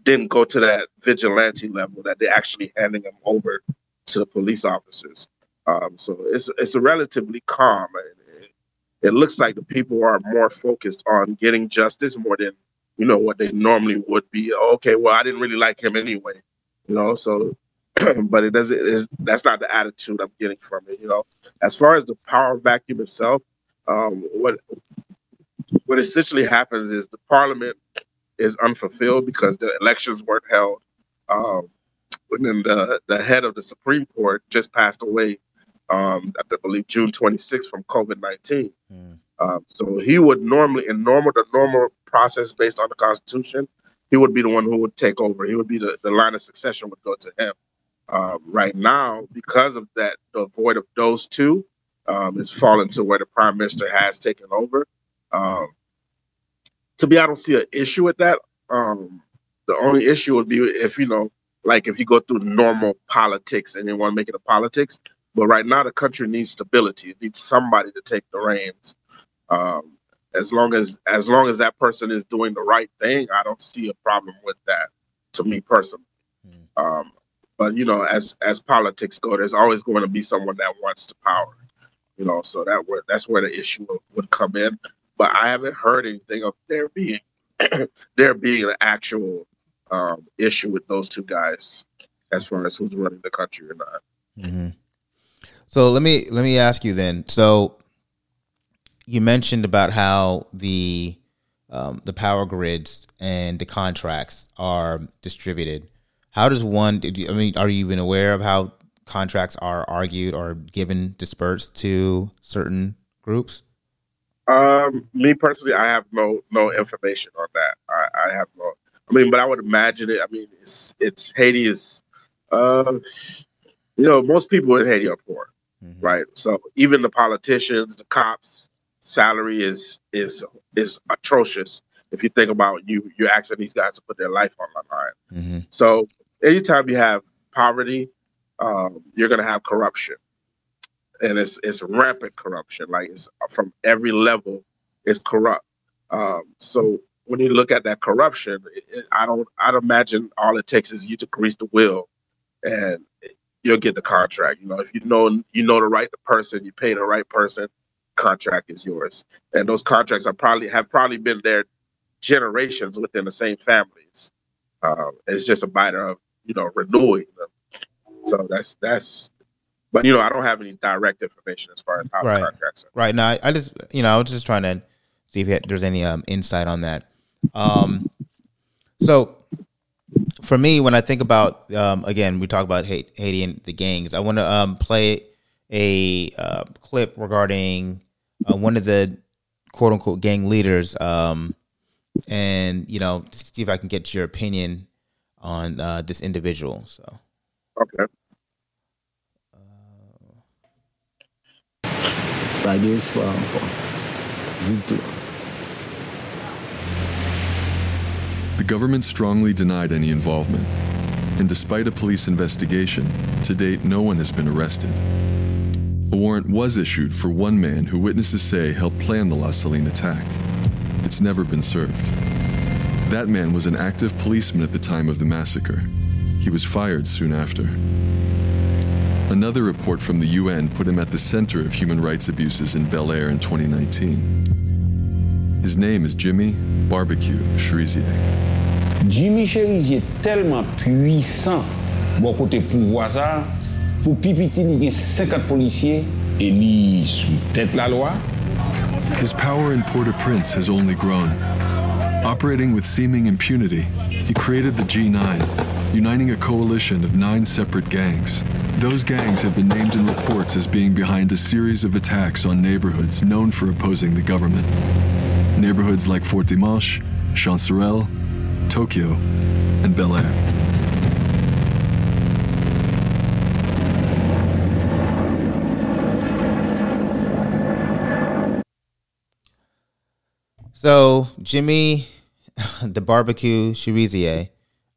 didn't go to that vigilante level that they're actually handing them over to the police officers. Um, so it's it's a relatively calm. It, it looks like the people are more focused on getting justice more than you know what they normally would be. Okay, well I didn't really like him anyway, you know. So, but it doesn't. That's not the attitude I'm getting from it. You know, as far as the power vacuum itself, um, what what essentially happens is the parliament is unfulfilled because the elections weren't held. Um, and then the, the head of the Supreme Court just passed away, um, I believe June 26th from COVID 19. Um, so he would normally, in normal, the normal process based on the Constitution, he would be the one who would take over. He would be the, the line of succession would go to him. Um, right now, because of that, the void of those two um, is falling to where the prime minister has taken over. Um, to me, I don't see an issue with that. Um, the only issue would be if you know, like if you go through normal politics and you want to make it a politics. But right now, the country needs stability. It needs somebody to take the reins. Um, as long as as long as that person is doing the right thing, I don't see a problem with that. To me personally, um, but you know, as as politics go, there's always going to be someone that wants the power. You know, so that where that's where the issue would, would come in. But I haven't heard anything of there being there being an actual um, issue with those two guys as far as who's running the country or not. hmm So let me let me ask you then. So you mentioned about how the um, the power grids and the contracts are distributed. How does one? You, I mean, are you even aware of how contracts are argued or given dispersed to certain groups? Um, me personally, I have no no information on that. I, I have no. I mean, but I would imagine it. I mean, it's it's Haiti is, uh, you know, most people in Haiti are poor, right? So even the politicians, the cops, salary is is is atrocious. If you think about you, you're asking these guys to put their life on the line. So anytime you have poverty, um, you're gonna have corruption, and it's it's rampant corruption. Like it's from every level, it's corrupt. Um, so when you look at that corruption, it, it- I don't I'd imagine all it takes is you to grease the wheel, and you'll get the contract. You know, if you know you know the right person, you pay the right person, contract is yours. And those contracts are probably have probably been there generations within the same families. Um, it's just a matter of you know renewing them. So that's that's. But you know, I don't have any direct information as far as how right. the contracts are. Right. No, I, I just you know I was just trying to see if there's any um, insight on that. Um, so for me, when I think about um, again, we talk about Haiti and the gangs. I want to um, play a uh, clip regarding uh, one of the quote unquote gang leaders, um, and you know, see if I can get your opinion on uh, this individual. So, okay. The government strongly denied any involvement, and despite a police investigation, to date no one has been arrested. A warrant was issued for one man who witnesses say helped plan the La Saline attack. It's never been served. That man was an active policeman at the time of the massacre. He was fired soon after. Another report from the UN put him at the center of human rights abuses in Bel Air in 2019. His name is Jimmy Barbecue Cherizier. Jimmy Cherizier tellement puissant bon côté pouvoir ça pour pipiti li gen 50 policiers et li sous tête la loi. His power in Port-au-Prince has only grown. Operating with seeming impunity, he created the G9, uniting a coalition of nine separate gangs. Those gangs have been named in reports as being behind a series of attacks on neighborhoods known for opposing the government. Neighborhoods like Fort Dimanche, Chancerelle, Tokyo, and Bel Air. So Jimmy, the barbecue Cherizier,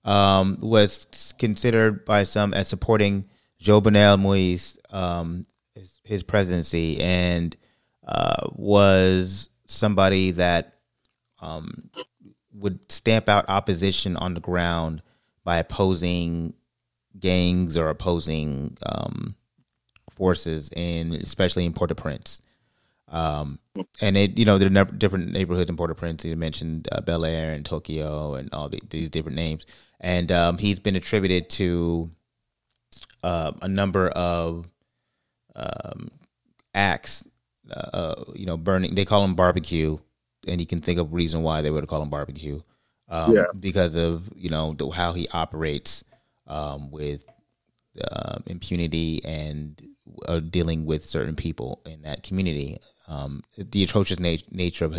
um, was considered by some as supporting Jovenel Moise, um, his, his, presidency, and uh, was somebody that um, would stamp out opposition on the ground by opposing gangs or opposing um, forces, in especially in Port-au-Prince. Um, and it, you know, there are different neighborhoods in Port-au-Prince. You mentioned uh, Bel Air and Tokyo and all the, these different names. And um, he's been attributed to uh, a number of um, acts. Uh, uh, you know, burning. They call them barbecue, and you can think of reason why they would call him barbecue. Um, yeah. Because of you know the, how he operates um, with uh, impunity and uh, dealing with certain people in that community um, the atrocious nat- nature of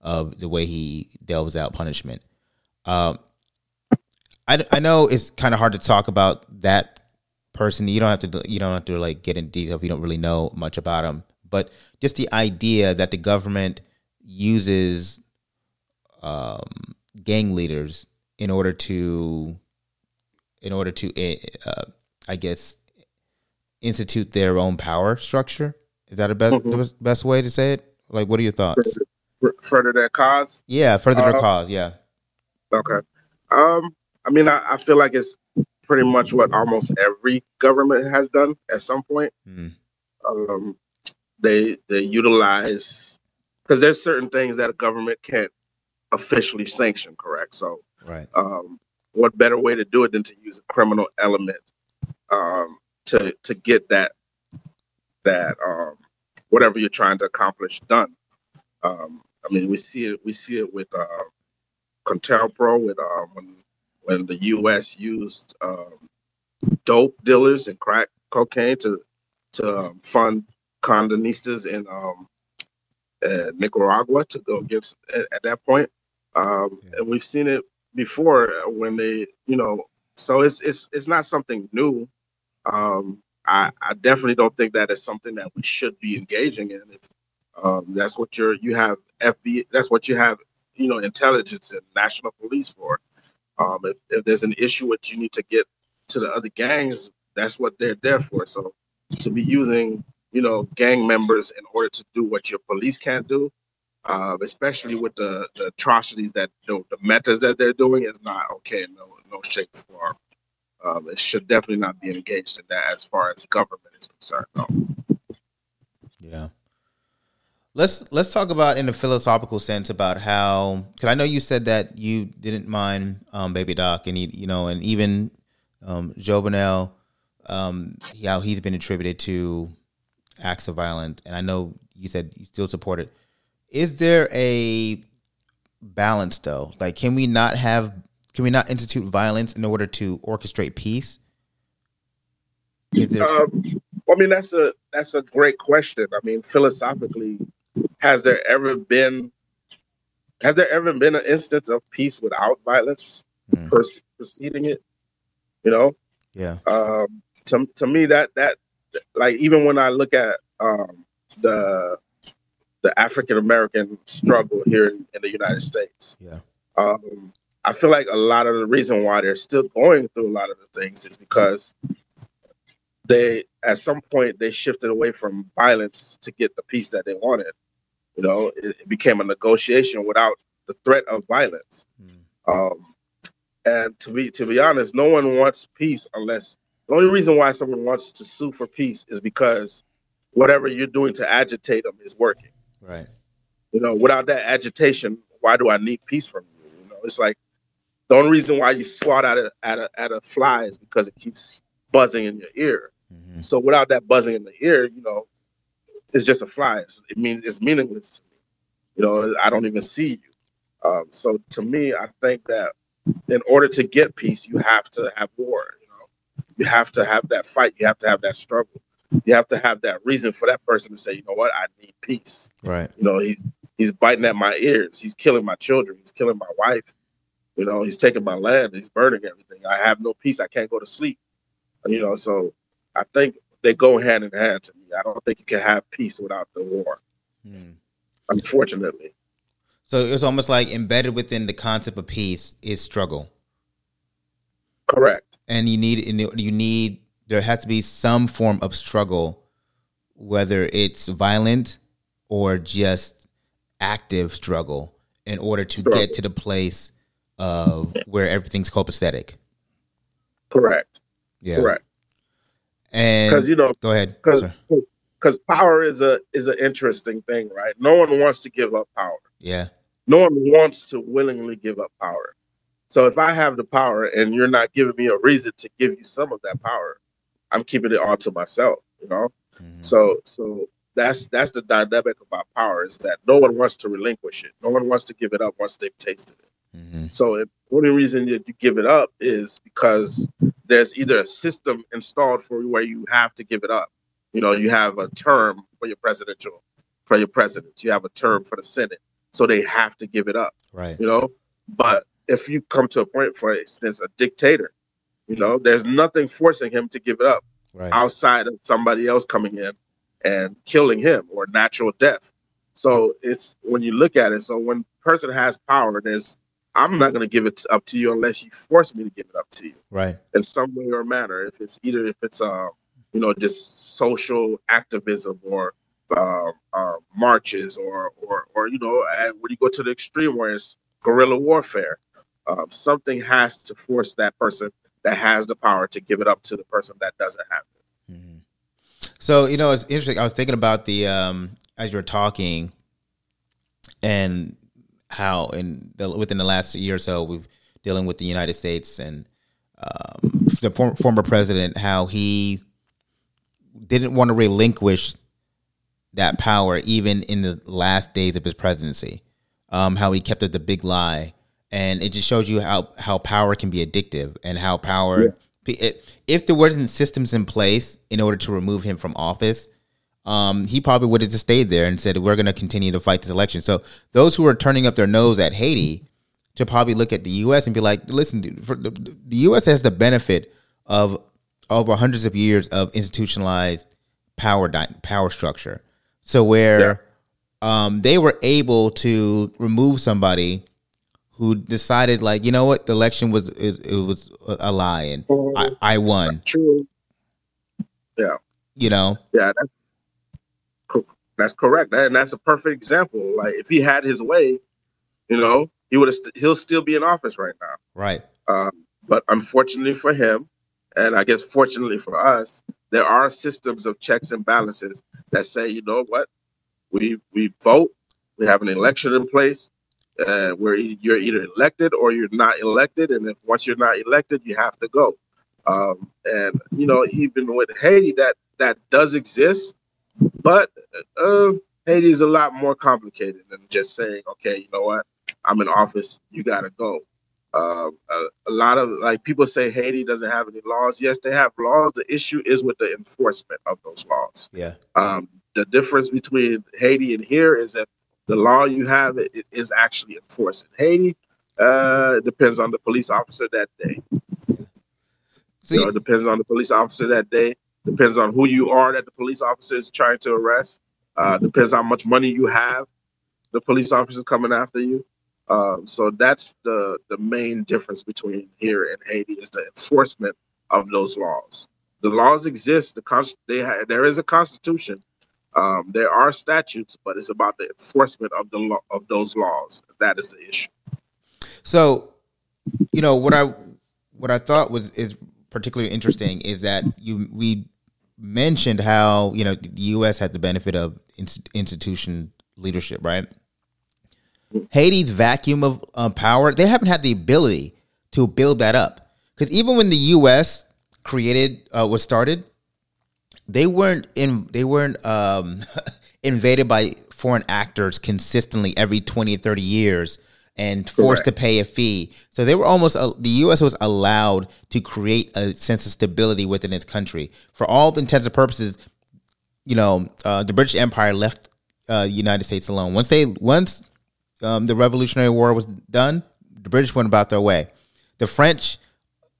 of the way he delves out punishment. Um, I, I know it's kind of hard to talk about that person. You don't have to you don't have to like get in detail if you don't really know much about him. But just the idea that the government uses um, gang leaders in order to in order to eh, uh, I guess institute their own power structure is that a best mm-hmm. best way to say it? Like, what are your thoughts? Further, further their cause. Yeah, further uh, their cause. Yeah. Okay. Um, I mean, I, I, feel like it's pretty much what almost every government has done at some point. Mm. Um, they they utilize because there's certain things that a government can't officially sanction. Correct. So, right. Um, what better way to do it than to use a criminal element um, to to get that that um, whatever you're trying to accomplish done. Um, I mean, we see it. We see it with uh, with uh, when when the U.S. used um, dope dealers and crack cocaine to to um, fund Sandinistas in um, uh, Nicaragua to go against at, at that point. Um, yeah. And we've seen it before when they, you know, so it's it's it's not something new. Um, I, I definitely don't think that is something that we should be engaging in. If um, that's what you're, you have FBI, that's what you have, you know, intelligence and national police for. Um, if, if there's an issue what you need to get to the other gangs, that's what they're there for. So to be using, you know, gang members in order to do what your police can't do, uh, especially with the, the atrocities that the, the methods that they're doing is not okay. No, no shape or form um, it should definitely not be engaged in that as far as government is concerned. No. Yeah. Let's let's talk about in a philosophical sense about how because I know you said that you didn't mind um, Baby Doc and he, you know and even um, Jovenel, um, how he's been attributed to acts of violence and I know you said you still support it. Is there a balance though? Like, can we not have can we not institute violence in order to orchestrate peace? There- um, I mean, that's a that's a great question. I mean, philosophically, has there ever been has there ever been an instance of peace without violence mm. preceding it? You know, yeah. Um, to to me, that that like even when I look at um, the the African American struggle here in, in, the United States, yeah. Um, I feel like a lot of the reason why they're still going through a lot of the things is because they at some point they shifted away from violence to get the peace that they wanted. You know, it, it became a negotiation without the threat of violence. Mm. Um, and to be to be honest, no one wants peace unless the only reason why someone wants to sue for peace is because whatever you're doing to agitate them is working. Right. You know, without that agitation, why do I need peace from you? You know, it's like the only reason why you swat at a at a at a fly is because it keeps buzzing in your ear. Mm-hmm. So without that buzzing in the ear, you know, it's just a fly. It's, it means it's meaningless. You know, I don't even see you. Um, so to me, I think that in order to get peace, you have to have war. You know, you have to have that fight. You have to have that struggle. You have to have that reason for that person to say, you know what, I need peace. Right. You know, he's he's biting at my ears. He's killing my children. He's killing my wife. You know, he's taking my land. He's burning everything. I have no peace. I can't go to sleep. You know, so I think they go hand in hand to me. I don't think you can have peace without the war. Hmm. Unfortunately. So it's almost like embedded within the concept of peace is struggle. Correct. And you need you need there has to be some form of struggle, whether it's violent or just active struggle, in order to struggle. get to the place of where everything's copacetic. Correct. Yeah. Correct. And because you know, go ahead. Because because power is a is an interesting thing, right? No one wants to give up power. Yeah. No one wants to willingly give up power. So if I have the power and you're not giving me a reason to give you some of that power, I'm keeping it all to myself. You know. Mm-hmm. So so that's that's the dynamic about power is that no one wants to relinquish it. No one wants to give it up once they've tasted it. Mm-hmm. So the only reason that you give it up is because there's either a system installed for where you have to give it up. You know, you have a term for your presidential for your presidents. You have a term for the Senate, so they have to give it up. Right. You know, but if you come to a point, for instance, a dictator, you know, there's nothing forcing him to give it up right. outside of somebody else coming in and killing him or natural death. So it's when you look at it. So when person has power, there's I'm not going to give it up to you unless you force me to give it up to you. Right. In some way or manner. If it's either if it's uh, you know, just social activism or uh, uh, marches or or or you know, when you go to the extreme where it's guerrilla warfare, um, something has to force that person that has the power to give it up to the person that doesn't have it. Mm-hmm. So you know, it's interesting. I was thinking about the um, as you were talking, and how in the, within the last year or so we've dealing with the United States and um, the for, former president how he didn't want to relinquish that power even in the last days of his presidency. Um, how he kept it the big lie, and it just shows you how how power can be addictive and how power. Yeah. If there wasn't systems in place in order to remove him from office, um, he probably would have just stayed there and said, "We're going to continue to fight this election." So those who are turning up their nose at Haiti to probably look at the U.S. and be like, "Listen, the, the U.S. has the benefit of over hundreds of years of institutionalized power power structure. So where yeah. um, they were able to remove somebody who decided, like, you know what, the election was it, it was a lie and I, I won. True. Yeah. You know. Yeah. That's- that's correct, and that's a perfect example. Like if he had his way, you know, he would have. St- he'll still be in office right now. Right. Um, but unfortunately for him, and I guess fortunately for us, there are systems of checks and balances that say, you know what, We we vote. We have an election in place uh, where you're either elected or you're not elected, and if once you're not elected, you have to go. Um, and you know, even with Haiti, that that does exist, but uh, Haiti is a lot more complicated than just saying, okay, you know what, I'm in office, you got to go. Um, a, a lot of like people say Haiti doesn't have any laws. Yes, they have laws. The issue is with the enforcement of those laws. Yeah. Um, the difference between Haiti and here is that the law you have it, it is actually enforced in Haiti. Uh, it depends on the police officer that day. Know, it depends on the police officer that day. Depends on who you are that the police officer is trying to arrest. Uh, depends how much money you have. The police officer is coming after you. Um, so that's the the main difference between here and Haiti is the enforcement of those laws. The laws exist. The con- they ha- there is a constitution. Um, there are statutes, but it's about the enforcement of the law of those laws. That is the issue. So, you know what I what I thought was is particularly interesting is that you we mentioned how you know the U.S. had the benefit of institution leadership, right? Haiti's vacuum of uh, power, they haven't had the ability to build that up. Because even when the U.S. created uh, was started, they weren't in they weren't um, invaded by foreign actors consistently every 20 or 30 years and forced to pay a fee. So they were almost uh, the U.S. was allowed to create a sense of stability within its country. For all intents and purposes, you know, uh, the British Empire left uh, United States alone. Once they once um, the Revolutionary War was done, the British went about their way. The French,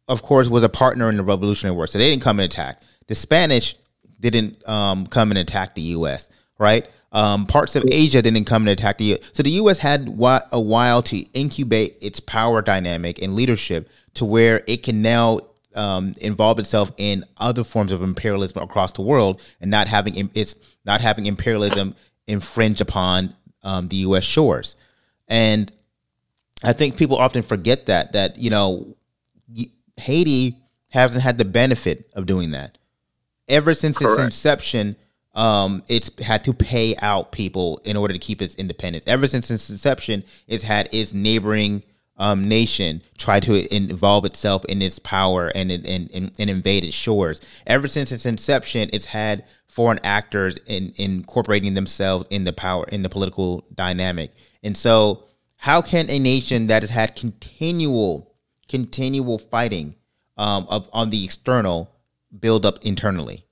of course, was a partner in the Revolutionary War, so they didn't come and attack. The Spanish didn't um, come and attack the U.S. Right? Um, parts of Asia didn't come and attack the U.S. So the U.S. had a while to incubate its power dynamic and leadership to where it can now um, involve itself in other forms of imperialism across the world and not having it's not having imperialism infringe upon um, the U.S. shores. And I think people often forget that that you know Haiti hasn't had the benefit of doing that ever since its inception. Um, it's had to pay out people in order to keep its independence. Ever since its inception, it's had its neighboring um, nation try to involve itself in its power and and, and and invade its shores. Ever since its inception, it's had foreign actors in, incorporating themselves in the power in the political dynamic. And so, how can a nation that has had continual continual fighting um, of on the external build up internally?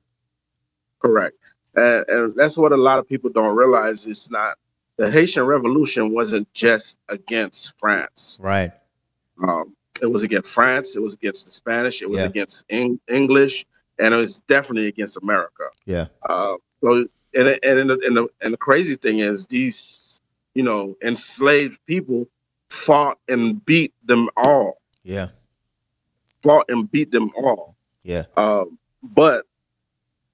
Correct. And, and that's what a lot of people don't realize. It's not the Haitian Revolution wasn't just against France. Right. Um, it was against France. It was against the Spanish. It was Yeah. against Eng- English, and it was definitely against America. Yeah. Uh, so, and and and the, and the and the crazy thing is, these you know enslaved people fought and beat them all. Yeah. Fought and beat them all. Yeah. Um, but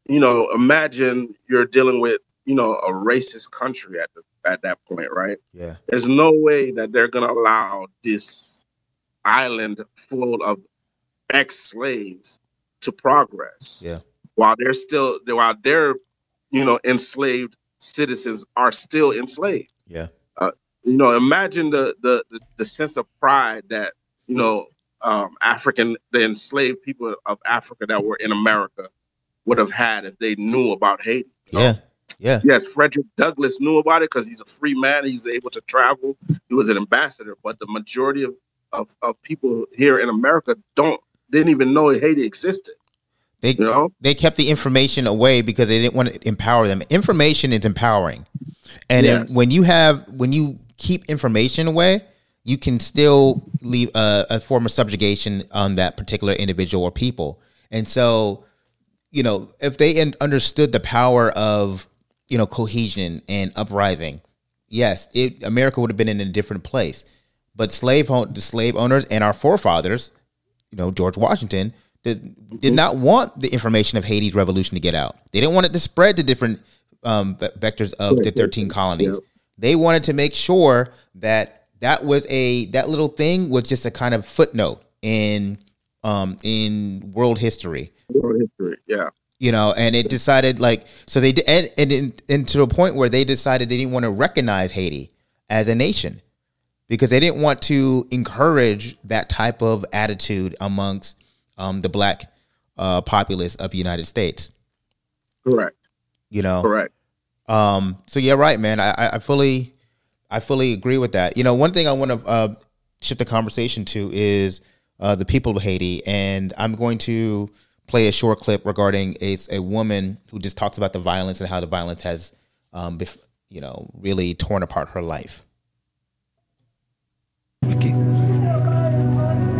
you know, imagine you're dealing with you know a racist country at the at that point, right? Yeah. There's no way that they're gonna allow this island full of ex-slaves to progress Yeah. while they're still while their you know enslaved citizens are still enslaved. Yeah. Uh, you know, imagine the, the the the sense of pride that you know um, African the enslaved people of Africa that were in America would have had if they knew about Haiti. Yeah. Yeah. Yes, Frederick Douglass knew about it because he's a free man. He's able to travel. He was an ambassador, but the majority of, of, of people here in America don't didn't even know Haiti existed. They know they kept the information away because they didn't want to empower them. Information is empowering, and Yes. when you have when you keep information away, you can still leave a, a form of subjugation on that particular individual or people. And so, you know, if they un- understood the power of you know cohesion and uprising, yes, it America would have been in a different place. But slave the slave owners and our forefathers, you know, George Washington did, did not want the information of Haiti's revolution to get out. They didn't want it to spread to different um, vectors of the 13 colonies. They wanted to make sure that that was a that little thing was just a kind of footnote in um in world history. World history, yeah. you know, and it decided like so they did, and, and, and, to a point where they decided they didn't want to recognize Haiti as a nation because they didn't want to encourage that type of attitude amongst um, the black uh, populace of the United States. Correct. You know, Correct. Um, so yeah, right, man. I, I- I fully, I fully agree with that. You know, one thing I want to uh, shift the conversation to is uh, the people of Haiti, and I'm going to play a short clip regarding a, a woman who just talks about the violence and how the violence has, um, bef- you know, really torn apart her life.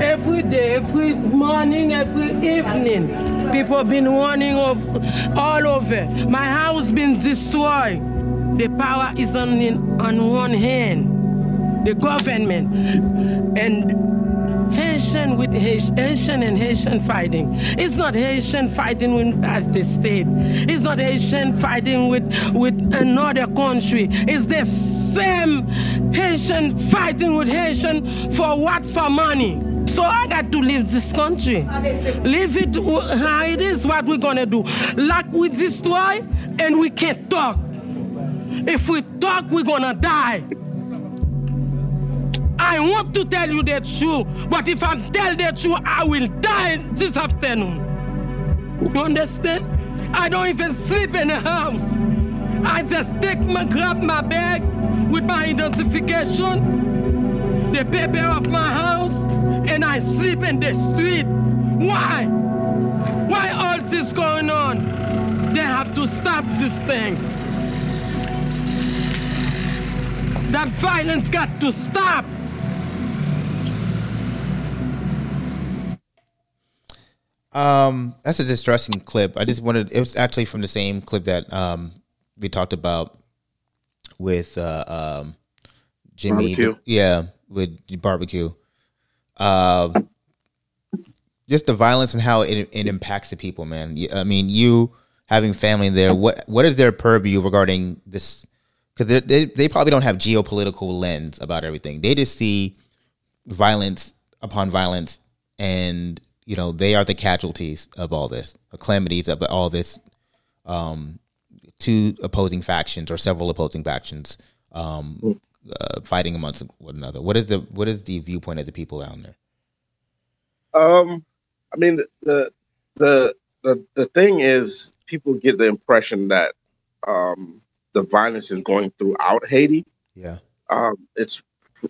Every day, every morning, every evening, people been warning of all over. My house been destroyed. The power is on in, on one hand, the government, and Haitian with Haitian, and Haitian fighting. It's not Haitian fighting with as the state. It's not Haitian fighting with with another country. It's the same Haitian fighting with Haitian for what? For money. So I got to leave this country. Leave it how it is, what we're gonna do. Like we destroy and we can't talk. If we talk, we're gonna die. I want to tell you the truth, but if I tell the truth, I will die this afternoon. You understand? I don't even sleep in the house. I just take my grab my bag with my identification, the paper of my house, and I sleep in the street. Why? Why all this going on? They have to stop this thing. That violence got to stop. Um, that's a distressing clip. I just wanted. It was actually from the same clip that um we talked about with uh um Jimmy. Barbecue. Yeah, with barbecue. Uh, just the violence and how it it impacts the people, man. I mean, you having family there. What what is their purview regarding this? Because they they probably don't have geopolitical lens about everything. They just see violence upon violence and you know they are the casualties of all this the calamities of all this um two opposing factions or several opposing factions um uh, fighting amongst one another what is the what is the viewpoint of the people down there Um, I mean, the the the the thing is, people get the impression that um, the violence is going throughout Haiti. yeah Um, it's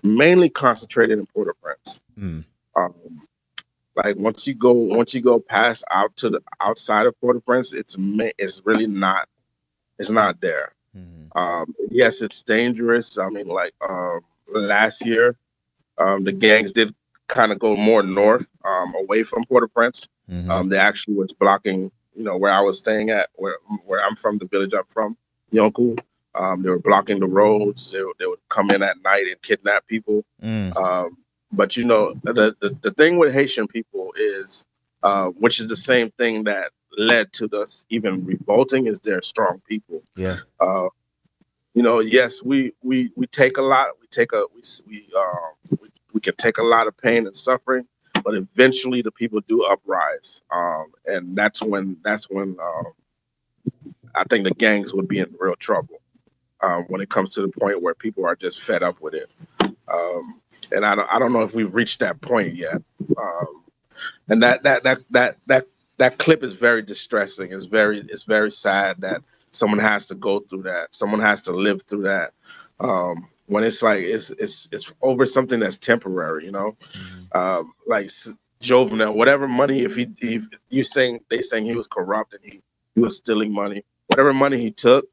mainly concentrated in Port-au-Prince. Mm. Um, like once you go once you go past out to the outside of Port-au-Prince, it's ma- it's really not it's not there. Um, yes, it's dangerous. I mean, like um, last year, um, the gangs did kind of go more north, um, away from Port-au-Prince. Um, they actually was blocking, you know, where I was staying at, where where I'm from, the village I'm from, Yonku. Um, they were blocking the roads. They, would- they would come in at night and kidnap people. Mm. Um, but you know, the, the the thing with Haitian people is, uh, which is the same thing that led to us even revolting, is they're strong people. yeah Uh, you know, yes, we we we take a lot. We take a we we um we, we can take a lot of pain and suffering, but eventually the people do uprise, um, and that's when that's when um, I think the gangs would be in real trouble um, when it comes to the point where people are just fed up with it. Um, and I don't I don't know if we've reached that point yet. Um, and that that that that that that clip is very distressing. It's very it's very sad that someone has to go through that. Someone has to live through that. Um, when it's like it's it's it's over something that's temporary, you know, um, like Jovenel, whatever money. If he if you saying they saying he was corrupt and he he was stealing money, whatever money he took,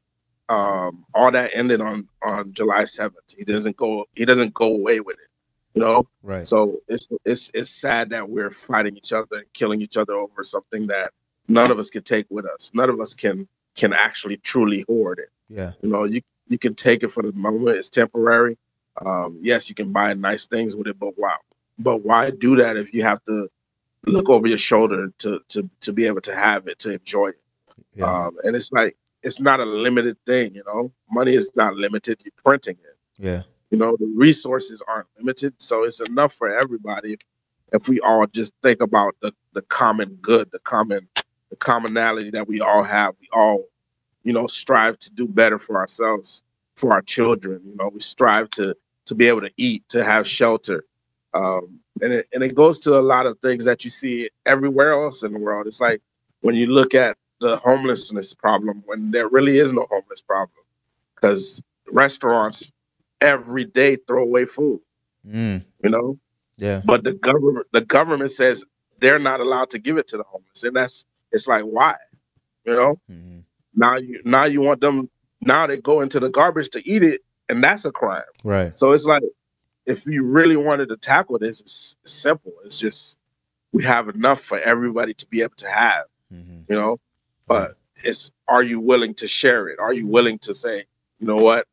um, all that ended on on July seventh. He doesn't go he doesn't go away with it, you know. right So it's it's it's sad that we're fighting each other and killing each other over something that none of us can take with us. None of us can can actually truly hoard it. yeah You know, you you can take it for the moment. It's temporary. Um, yes, you can buy nice things with it, but wow But why do that if you have to look over your shoulder to to to be able to have it to enjoy it? yeah Um, and it's like it's not a limited thing. You know, money is not limited. You're printing it yeah you know the resources aren't limited so it's enough for everybody if we all just think about the, the common good the common the commonality that we all have. We all, you know, strive to do better for ourselves, for our children. You know, we strive to to be able to eat, to have shelter, um, and it and it goes to a lot of things that you see everywhere else in the world. It's like when you look at the homelessness problem, when there really is no homeless problem, because restaurants every day throw away food. Mm. You know, Yeah. but the government the government says they're not allowed to give it to the homeless, and that's it's like why, you know? Now you now you want them now they go into the garbage to eat it, and that's a crime. Right. So it's like if you really wanted to tackle this, it's simple. It's just we have enough for everybody to be able to have, you know. But it's are you willing to share it? Are you willing to say, you know what,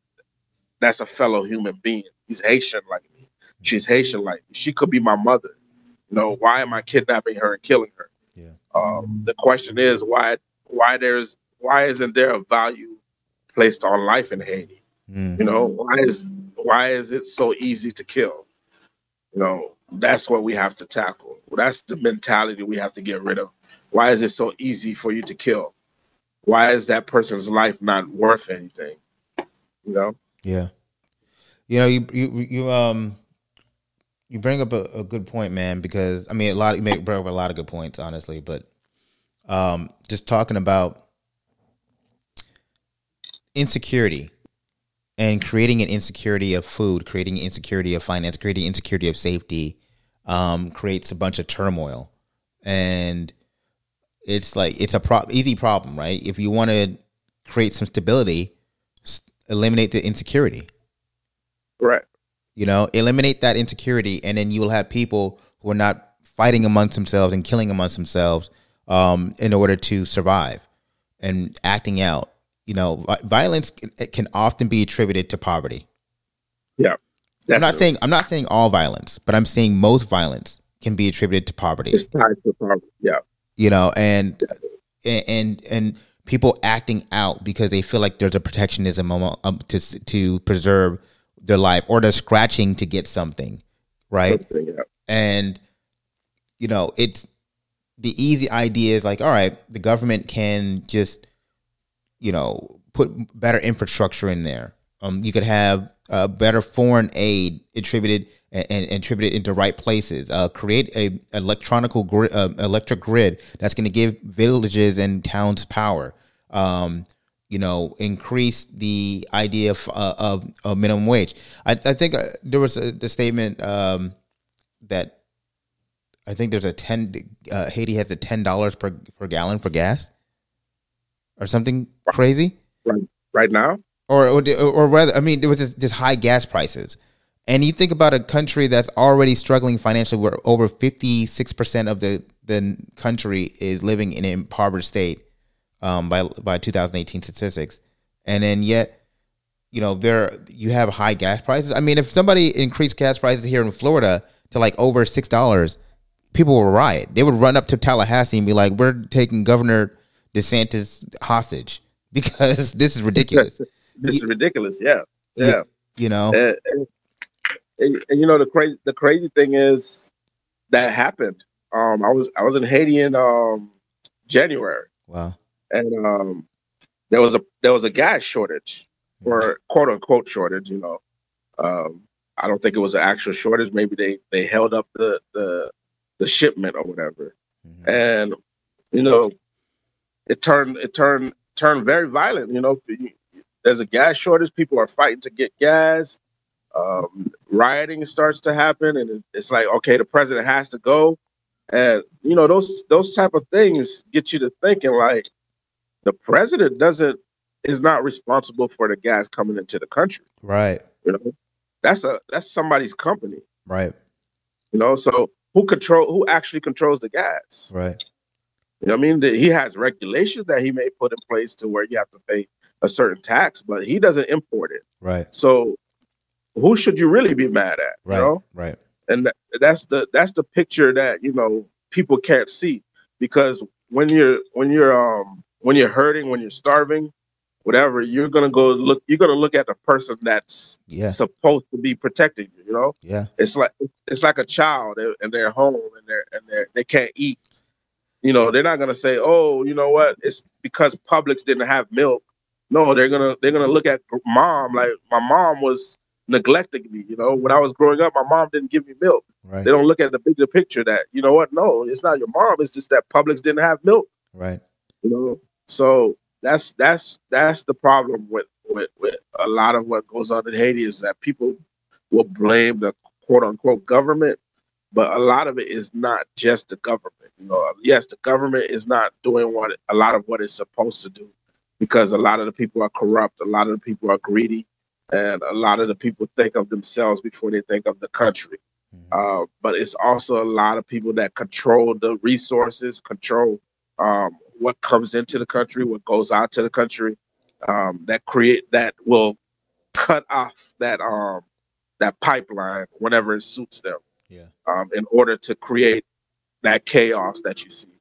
that's a fellow human being. He's Haitian like me. She's Haitian like me. She could be my mother. You know, why am I kidnapping her and killing her? Yeah. Um, the question is why why there's why isn't there a value placed on life in Haiti? Mm. You know, why is why is it so easy to kill? You know, that's what we have to tackle. That's the mentality we have to get rid of. Why is it so easy for you to kill? Why is that person's life not worth anything? You know? Yeah. You know, you you you um you bring up a, a good point, man, because I mean a lot you make bring up a lot of good points, honestly, but um just talking about insecurity and creating an insecurity of food, creating insecurity of finance, creating insecurity of safety, um, creates a bunch of turmoil. And it's like it's a pro- easy problem, right? If you want to create some stability, eliminate the insecurity. Right. You know, eliminate that insecurity, and then you will have people who are not fighting amongst themselves and killing amongst themselves um, in order to survive and acting out. You know, violence can, it can often be attributed to poverty. Yeah. I'm not saying I'm not saying all violence, but I'm saying most violence can be attributed to poverty. It's tied to poverty. Yeah. You know, and and and people acting out because they feel like there's a protectionism um, to to preserve their life, or they're scratching to get something, right? And you know, it's the easy idea is like, all right, the government can just you know put better infrastructure in there. Um, you could have uh, better foreign aid attributed and, and it into right places. Uh, create a electronical grid, uh, electric grid that's going to give villages and towns power. Um, you know, increase the idea of uh, of, of minimum wage. I, I think uh, there was a the statement um, that I think there's a ten uh, Haiti has a ten dollars per per gallon for gas or something crazy. Right, right now, or or, or rather, I mean, there was just, just high gas prices, and you think about a country that's already struggling financially, where over fifty six percent of the the country is living in an impoverished state um, by by 2018 statistics, and then yet, you know, there you have high gas prices. I mean, if somebody increased gas prices here in Florida to like over six dollars, people would riot. They would run up to Tallahassee and be like, "We're taking Governor DeSantis hostage because this is ridiculous." this is ridiculous. Yeah. You- Yeah. you know, And, and, and- you know the crazy the crazy thing is that happened. Um, I was I was in Haiti in um January, wow. and um, there was a there was a gas shortage or quote unquote shortage. You know, um, I don't think it was an actual shortage. Maybe they they held up the the the shipment or whatever, and you know, it turned it turned turned very violent. You know, there's a gas shortage. People are fighting to get gas. Um, rioting starts to happen, and it's like, okay, the president has to go, and you know those those type of things get you to thinking like the president doesn't is not responsible for the gas coming into the country. Right. You know, that's a that's somebody's company. Right. You know, so who control who actually controls the gas? Right. You know what I mean? The- He has regulations that he may put in place to where you have to pay a certain tax, but he doesn't import it. Right. So who should you really be mad at? Right. You know? Right. And that, that's the that's the picture that, you know, people can't see because when you're when you're um when you're hurting, when you're starving, whatever, you're gonna go look you're gonna look at the person that's Yeah. supposed to be protecting you, you know? Yeah. It's like it's like a child and and they're home and they're and they're they can't eat you know, they're not gonna say, "Oh, you know what? It's because Publix didn't have milk." No, they're gonna they're gonna look at mom like my mom was neglecting me. You know, when I was growing up, my mom didn't give me milk. Right. They don't look at the bigger picture that you know what? No, it's not your mom. It's just that Publix didn't have milk. Right. You know, so that's that's that's the problem with with with a lot of what goes on in Haiti is that people will blame the quote unquote government, but a lot of it is not just the government. You know, yes, the government is not doing what a lot of what it's supposed to do because a lot of the people are corrupt, a lot of the people are greedy, and a lot of the people think of themselves before they think of the country. Uh, but it's also a lot of people that control the resources, control um, what comes into the country, what goes out to the country, um, that create that will cut off that um, that pipeline whenever it suits them. Yeah. Um, in order to create that chaos that you see,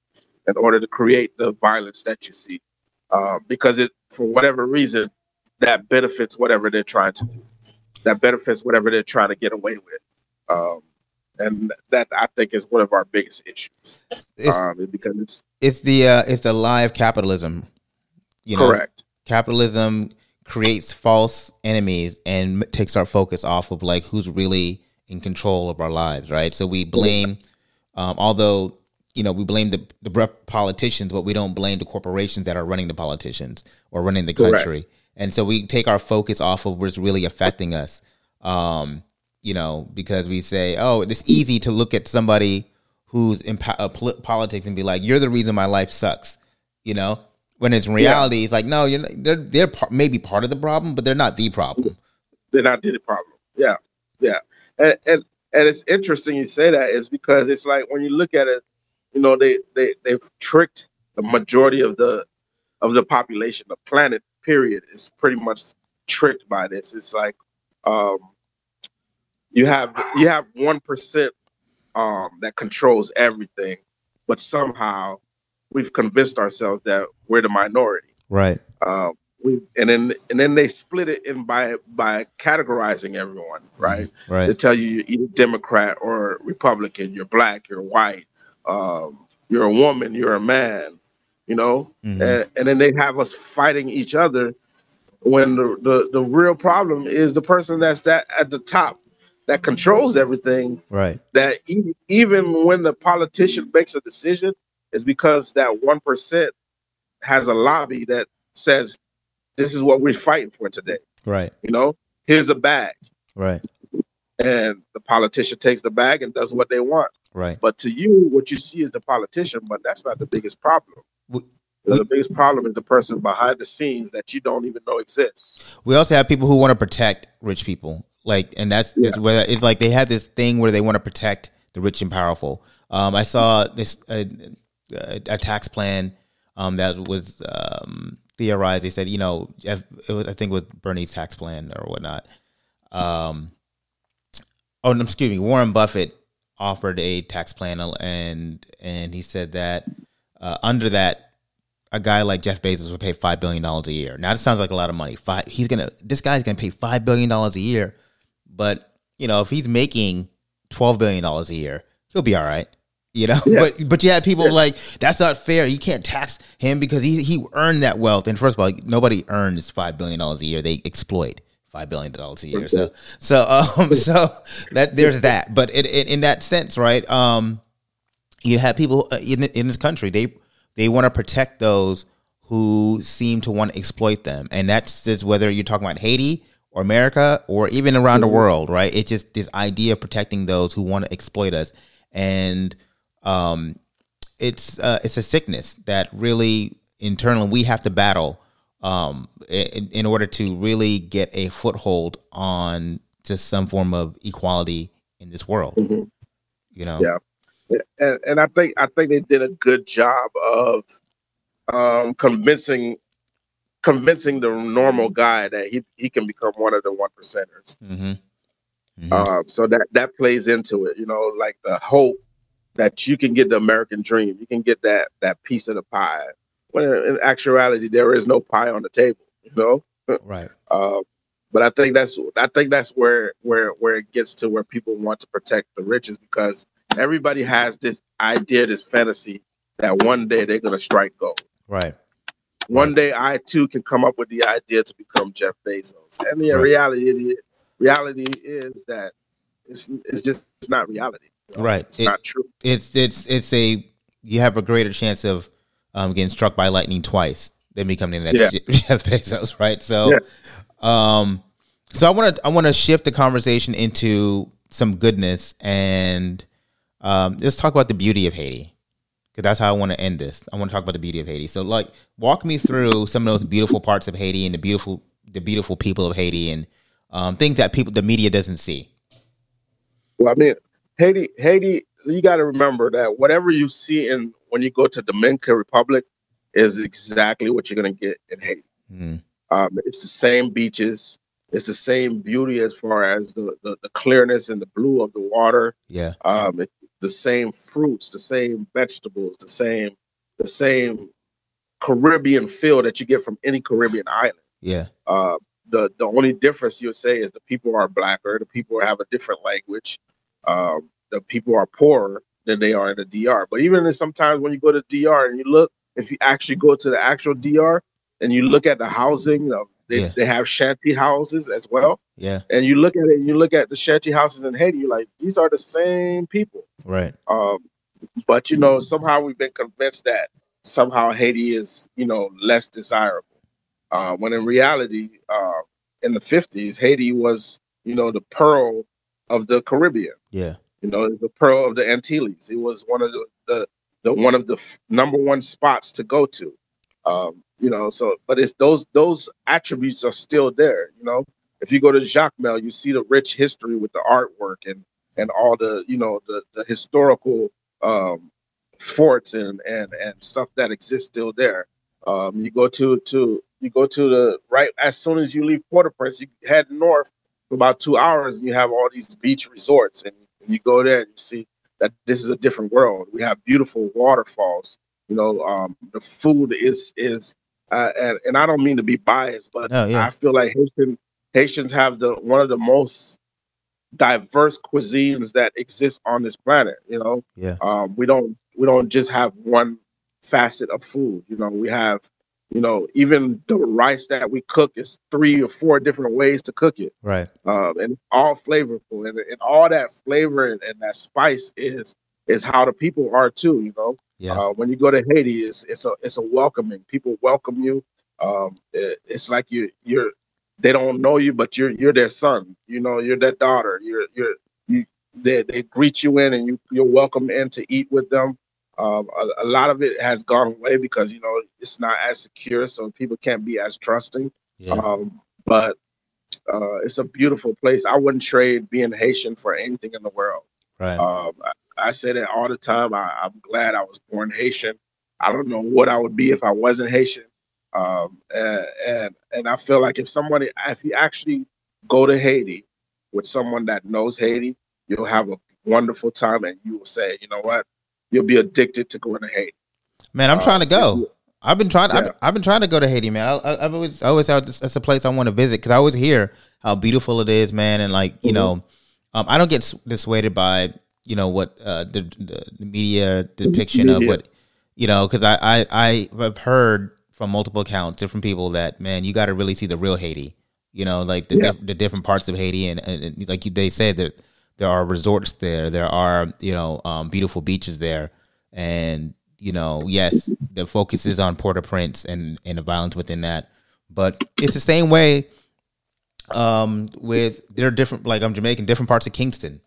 in order to create the violence that you see, uh, because it for whatever reason that benefits whatever they're trying to do, that benefits whatever they're trying to get away with. Um, and that I think is one of our biggest issues. It's- um, because it's It's the uh, it's the lie of capitalism. You know, Correct. Capitalism creates false enemies and takes our focus off of like who's really in control of our lives, right? So we blame, um, although you know we blame the the politicians, but we don't blame the corporations that are running the politicians or running the Correct. And so we take our focus off of what's really affecting us. Um, you know, because we say, oh, it's easy to look at somebody who's in po- uh, poli- politics and be like, you're the reason my life sucks. You know, when it's in reality, it's like, no, you're not, they're they're par- maybe part of the problem, but they're not the problem. they're not the problem. Yeah, yeah, and and and it's interesting you say that is because it's like when you look at it, you know, they they they've tricked the majority of the of the population, the planet. Period is pretty much tricked by this. It's like um, you have you have one percent um, that controls everything, but somehow we've convinced ourselves that we're the minority. Right. Uh, we and then and then they split it in by by categorizing everyone, right? Right. They tell you you're either Democrat or Republican, you're black, you're white, um, you're a woman, you're a man, you know, Mhm. and, and then they have us fighting each other when the, the the real problem is the person that's that at the top that controls everything Right. that e- even when the politician makes a decision, is because that one percent has a lobby that says, "This is what we're fighting for today." Right. You know, here's the bag, Right. and the politician takes the bag and does what they want. Right. But to you, what you see is the politician, but that's not the biggest problem. We- the biggest problem is the person behind the scenes that you don't even know exists. We also have people who want to protect rich people, like, and that's, that's where it's like they have this thing where they want to protect the rich and powerful. Um, I saw this uh, a, a tax plan um, that was um, theorized. They said, you know, it was, I think it was Bernie's tax plan or whatnot. Um, oh, excuse me, Warren Buffett offered a tax plan, and and he said that uh, under that a guy like Jeff Bezos would pay five billion dollars a year. Now, this sounds like a lot of money. Five, he's gonna, this guy's gonna pay five billion dollars a year, but you know, if he's making twelve billion dollars a year, he'll be all right. You know, Yeah. but but you have people like that's not fair. You can't tax him because he he earned that wealth. And first of all, nobody earns five billion dollars a year. They exploit five billion dollars a year. So so um so that there's that. But it, it, in that sense, right? Um, you have people uh, in in this country they they want to protect those who seem to want to exploit them, and that's just whether you're talking about Haiti or America or even around the world, right? It's just this idea of protecting those who want to exploit us, and um, it's uh, it's a sickness that really internally we have to battle um, in, in order to really get a foothold on just some form of equality in this world. You know, Yeah. And, and I think I think they did a good job of um, convincing convincing the normal guy that he, he can become one of the one percenters. Mm-hmm. Um, so that that plays into it, you know, like the hope that you can get the American dream, you can get that that piece of the pie. When in actuality, there is no pie on the table, you know. Right. Uh, but I think that's I think that's where where where it gets to where people want to protect the riches because everybody has this idea, this fantasy that one day they're gonna strike gold. Right. One day I too can come up with the idea to become Jeff Bezos. And the Right. reality it is, reality is that it's it's just it's not reality. Right. It's not true. It's it's it's a you have a greater chance of um, getting struck by lightning twice than becoming the next Yeah. Jeff Bezos, right? So, Yeah. um, so I want to I want to shift the conversation into some goodness and um, let's talk about the beauty of Haiti because that's how I want to end this. I want to talk about the beauty of Haiti. So, like, walk me through some of those beautiful parts of Haiti and the beautiful the beautiful people of Haiti and um, things that people the media doesn't see. Well, I mean, Haiti, Haiti, you got to remember that whatever you see in when you go to Dominican Republic is exactly what you're going to get in Haiti. Mm. Um, it's the same beaches. It's the same beauty as far as the, the, the clearness and the blue of the water. Yeah. Um, it's the same fruits, the same vegetables, the same the same Caribbean feel that you get from any Caribbean island. Yeah. Uh, the the only difference you'll say is the people are blacker, the people have a different language, um, the people are poorer than they are in the DR. But even sometimes when you go to DR and you look, if you actually go to the actual DR and you look at the housing, uh, they, Yeah. they have shanty houses as well. Yeah. And you look at it, you look at the shanty houses in Haiti, you're like, these are the same people. Right. Um, but you know, somehow we've been convinced that somehow Haiti is, you know, less desirable. Uh, when in reality, uh, in the '50s, Haiti was, you know, the pearl of the Caribbean. Yeah. You know, the pearl of the Antilles. It was one of the, the, the one of the f- number one spots to go to. Um, you know, so but it's those those attributes are still there. You know, if you go to Jacmel, you see the rich history with the artwork and and all the you know the the historical um, forts and and and stuff that exists still there. Um, you go to to you go to the right as soon as you leave Port-au-Prince, you head north for about two hours, and you have all these beach resorts, and, and you go there and you see that this is a different world. We have beautiful waterfalls. You know, um, the food is is, uh, and, and I don't mean to be biased, but No, yeah. I feel like Haitian Haitians have the one of the most diverse cuisines that exist on this planet. You know, Yeah. um, we don't we don't just have one facet of food. You know, we have you know even the rice that we cook is three or four different ways to cook it Right. um, and it's all flavorful and, and all that flavor and, and that spice is is how the people are too you know Yeah. uh, when you go to haiti it's, it's a it's a welcoming people welcome you um, it- it's like you you're they don't know you but you're you're their son you know you're their daughter you're you're you they, they greet you in and you you're welcome in to eat with them um, a, a lot of it has gone away because you know it's not as secure so people can't be as trusting Yeah. um, but uh, it's a beautiful place. I wouldn't trade being Haitian for anything in the world. Right. Um, I, say that all the time. I, I'm glad I was born Haitian. I don't know what I would be if I wasn't Haitian. Um, and, and and I feel like if somebody, if you actually go to Haiti with someone that knows Haiti, you'll have a wonderful time, and you will say, you know what, you'll be addicted to going to Haiti. Man, I'm Uh, trying to go. I've been trying. I've, Yeah. I've been trying to go to Haiti, man. I, I've always, I always had this, that's a place I want to visit because I always hear how beautiful it is, man. And like you Mhm. know, um, I don't get dissuaded by you know what uh, the, the media depiction of what you know because I, I I have heard from multiple accounts, different people that man, you got to really see the real Haiti. You know, like the Yeah. diff- the different parts of Haiti, and, and, and like you, they said that there are resorts there, there are you know um, beautiful beaches there, and you know, yes, the focus is on Port-au-Prince and and the violence within that, but it's the same way. Um, with there are different, like I'm Jamaican, different parts of Kingston.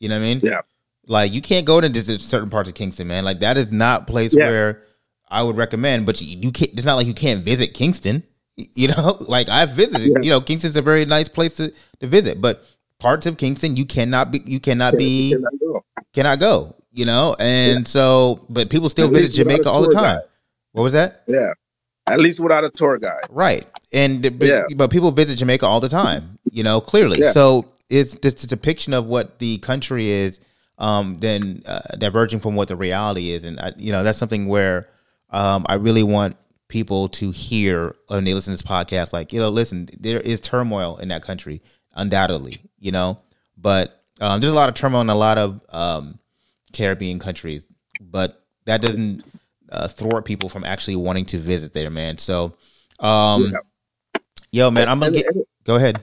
You know what I mean? Yeah. Like you can't go to just certain parts of Kingston, man. Like that is not a place Yeah. where I would recommend. But you, you can't. It's not like you can't visit Kingston. You know, like I've visited. Yeah. You know, Kingston's a very nice place to, to visit. But parts of Kingston, you cannot be. You cannot be. You cannot go. Cannot go. You know, and so, but people still At visit Jamaica all the time. guide. What was that? Yeah, at least without a tour guide. Right. And but, Yeah. but people visit Jamaica all the time, you know, clearly. Yeah. So it's a depiction of what the country is, um, then uh, diverging from what the reality is, and I, you know that's something where um, I really want people to hear when they listen to this podcast. Like, you know, listen, there is turmoil in that country, undoubtedly, you know, but um, there's a lot of turmoil in a lot of um, Caribbean countries, but that doesn't uh, thwart people from actually wanting to visit there, man. So, um, yo, man, I'm gonna get. Go ahead.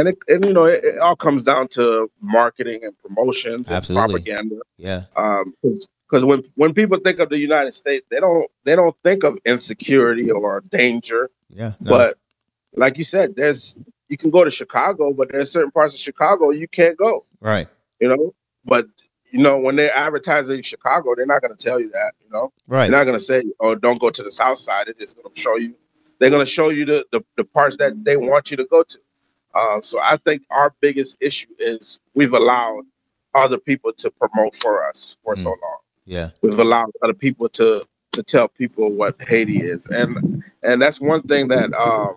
And it, and you know it, it all comes down to marketing and promotions and propaganda. Yeah. Um, because when when people think of the United States, they don't they don't think of insecurity or danger. Yeah. no. But like you said, there's you can go to Chicago, but there's certain parts of Chicago you can't go. right. You know, but you know when they're advertising Chicago, they're not going to tell you that. You know, Right. They're not going to say, "Oh, don't go to the South Side." They're just going to show you. They're going to show you the, the the parts that they want you to go to. Uh, so I think our biggest issue is we've allowed other people to promote for us for so long. Yeah. We've allowed other people to to tell people what Haiti is, and and that's one thing that um,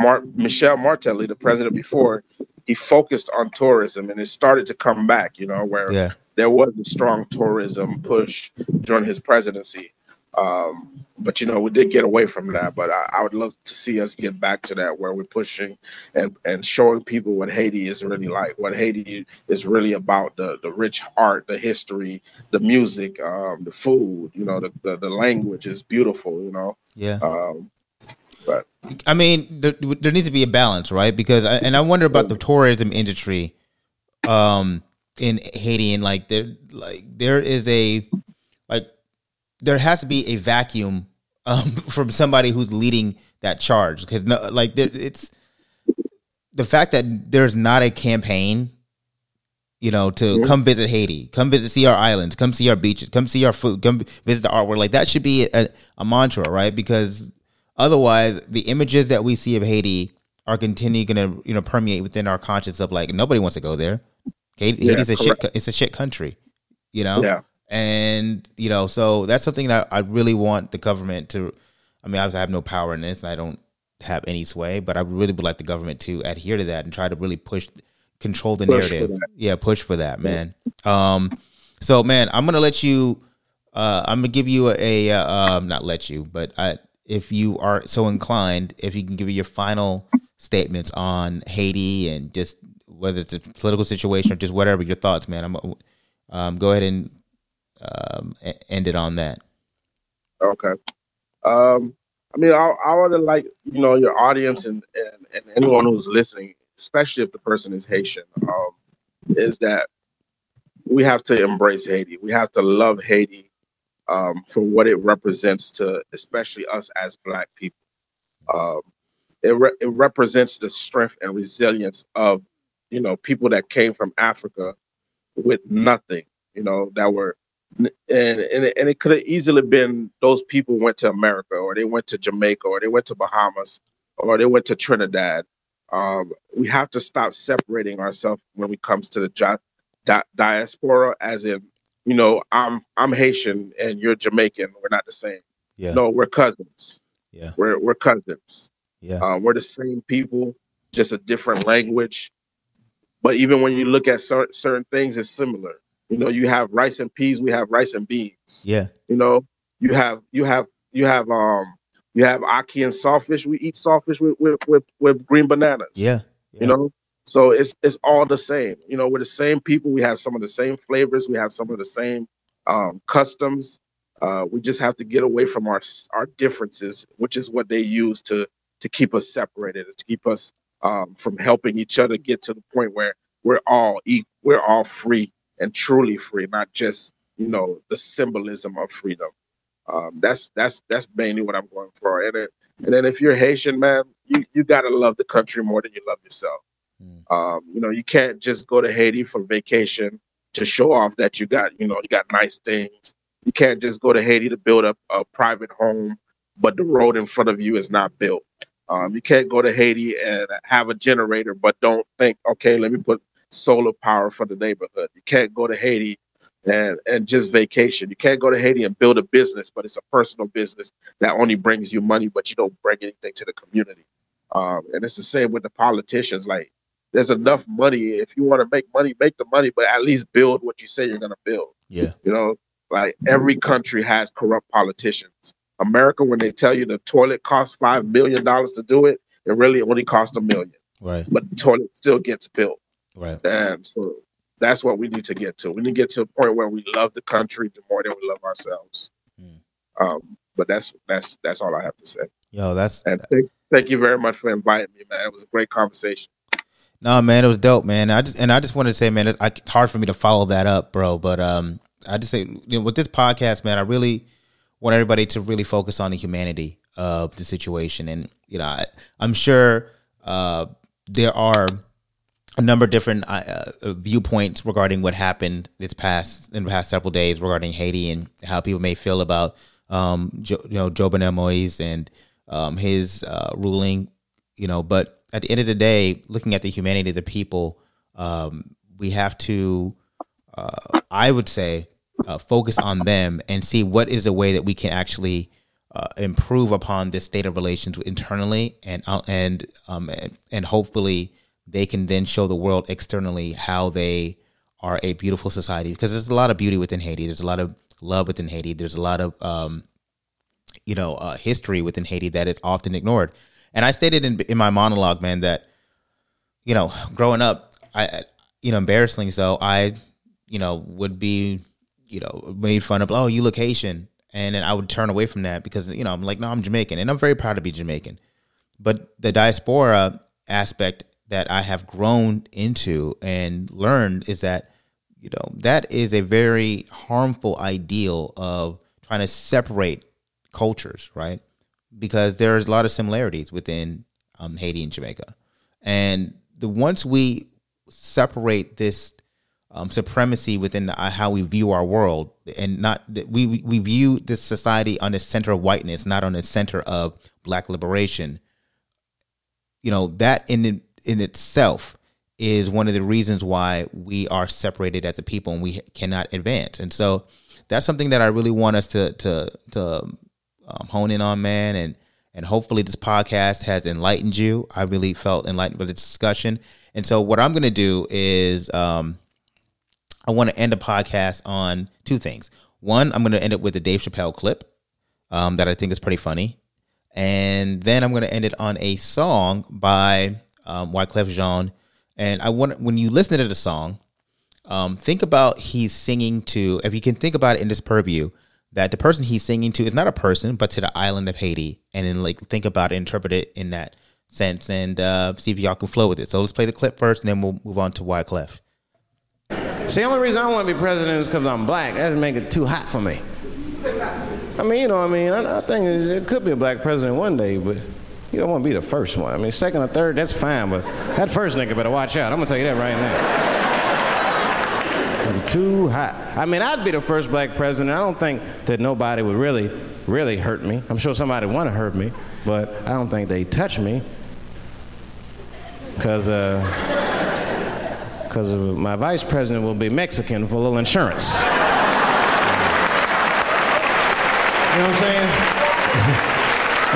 Mar- Michel Martelly, the president before, he focused on tourism, and it started to come back. You know, where Yeah. there was a strong tourism push during his presidency. Um, but you know, we did get away from that. But I, I would love to see us get back to that, where we're pushing and and showing people what Haiti is really like, what Haiti is really about the the rich art, the history, the music, um, the food. You know, the, the the language is beautiful. You know, Yeah. um, but I mean, there, there needs to be a balance, right? Because, I, and I wonder about the tourism industry, um, in Haiti, and like there, like there is a, like, there has to be a vacuum, um, from somebody who's leading that charge. Because no, like there, it's the fact that there's not a campaign, you know, to come visit Haiti, come visit, see our islands, come see our beaches, come see our food, come visit the artwork. Like that should be a, a mantra, right? Because otherwise, the images that we see of Haiti are continually going to, you know, permeate within our conscience of like nobody wants to go there. Haiti, Yeah, Haiti's a shit. correct. co- It's a shit country, you know. Yeah. And you know, so that's something that I really want the government to. I mean, obviously, I have no power in this, and I don't have any sway, but I really would like the government to adhere to that and try to really push, control the Push narrative. Yeah, push for that, man. Um, so man, I'm gonna let you. Uh, I'm gonna give you a, a uh, um, not let you, but I, if you are so inclined, if you can give me your final statements on Haiti and just whether it's a political situation or just whatever your thoughts, man. I'm um, go ahead and um, e- end it on that. Okay. Um, I mean, I, I would like you know your audience and, and and anyone who's listening, especially if the person is Haitian, um, is that we have to embrace Haiti. We have to love Haiti um, for what it represents to, especially us as Black people. Um, it re- it represents the strength and resilience of you know people that came from Africa with nothing. You know that were and and it, and it could have easily been those people went to America or they went to Jamaica or they went to Bahamas or they went to Trinidad. Um, we have to stop separating ourselves when it comes to the di- di- diaspora, as in, you know, I'm I'm Haitian and you're Jamaican. We're not the same. Yeah. No, we're cousins. Yeah. We're we're cousins. Yeah. Um, we're the same people, just a different language. But even when you look at cer- certain things, it's similar. You know, you have rice and peas, we have rice and beans. Yeah. You know, you have you have you have um you have ackee and saltfish. We eat saltfish with with with, with green bananas. Yeah. You know, so it's it's all the same. You know, we're the same people. We have some of the same flavors. We have some of the same um, customs. Uh, we just have to get away from our our differences, which is what they use to to keep us separated, to keep us um, from helping each other get to the point where we're all eat, we're all free and truly free, not just you know the symbolism of freedom. Um, that's that's that's mainly what I'm going for. And then, and then if you're Haitian, man, you you gotta love the country more than you love yourself. Um, you know, you can't just go to Haiti for vacation to show off that you got you know you got nice things. You can't just go to Haiti to build up a private home, but the road in front of you is not built. Um, you can't go to Haiti and have a generator, but don't think, okay, let me put solar power for the neighborhood. You can't go to Haiti and and just vacation. You can't go to Haiti and build a business, but it's a personal business that only brings you money, but you don't bring anything to the community. Um, and it's the same with the politicians. Like, there's enough money. If you want to make money, make the money, but at least build what you say you're going to build. Yeah. You know, like every country has corrupt politicians. America, when they tell you the toilet costs five million dollars to do it, it really only costs a million. Right. But the toilet still gets built. Right. And so that's what we need to get to. We need to get to a point where we love the country the more than we love ourselves. Um, but that's that's that's all I have to say. Yo, that's and thank, thank you very much for inviting me, man. It was a great conversation. No, man, it was dope, man. I just and I just wanted to say, man, it, it's hard for me to follow that up, bro. But um, I just say, you know, with this podcast, man, I really want everybody to really focus on the humanity of the situation, and you know, I, I'm sure uh, there are a number of different uh, uh, viewpoints regarding what happened this past in the past several days regarding Haiti and how people may feel about um, jo, you know Jovenel Moise and um, his uh, ruling, you know. But at the end of the day, looking at the humanity of the people, um, we have to, uh, I would say, uh, focus on them and see what is a way that we can actually uh, improve upon this state of relations internally and and um, and, and hopefully they can then show the world externally how they are a beautiful society because there's a lot of beauty within Haiti. There's a lot of love within Haiti. There's a lot of um, you know uh, history within Haiti that is often ignored. And I stated in in my monologue, man, that you know, growing up, I you know, embarrassingly so, I you know would be you know made fun of. Oh, you look Haitian, and then I would turn away from that because you know I'm like, no, I'm Jamaican, and I'm very proud to be Jamaican. But the diaspora aspect that I have grown into and learned is that you know that is a very harmful ideal of trying to separate cultures, right? Because there's a lot of similarities within um, Haiti and Jamaica, and the once we separate this um, supremacy within the, uh, how we view our world, and not that we we view this society on the center of whiteness, not on the center of black liberation. You know that in in itself is one of the reasons why we are separated as a people and we cannot advance. And so that's something that I really want us to to to um, hone in on, man. And and hopefully this podcast has enlightened you. I really felt enlightened by the discussion. And so what I'm going to do is um, I want to end the podcast on two things. One, I'm going to end it with a Dave Chappelle clip um, that I think is pretty funny. And then I'm going to end it on a song by um, Wyclef Jean. And I want when you listen to the song, um, think about he's singing to. If you can think about it in this purview, that the person he's singing to is not a person, but to the island of Haiti, and then like think about it, interpret it in that sense, and uh, see if y'all can flow with it. So let's play the clip first, and then we'll move on to Wyclef. See, the only reason I want to be president is because I'm black. That make it too hot for me. I mean, you know, I mean, I, I think it could be a black president one day, but you don't want to be the first one. I mean, second or third, that's fine, but that first nigga better watch out. I'm gonna tell you that right now. too hot. I mean, I'd be the first black president. I don't think that nobody would really, really hurt me. I'm sure somebody want to hurt me, but I don't think they touch me. Cause, uh, cause my vice president will be Mexican for a little insurance. You know what I'm saying?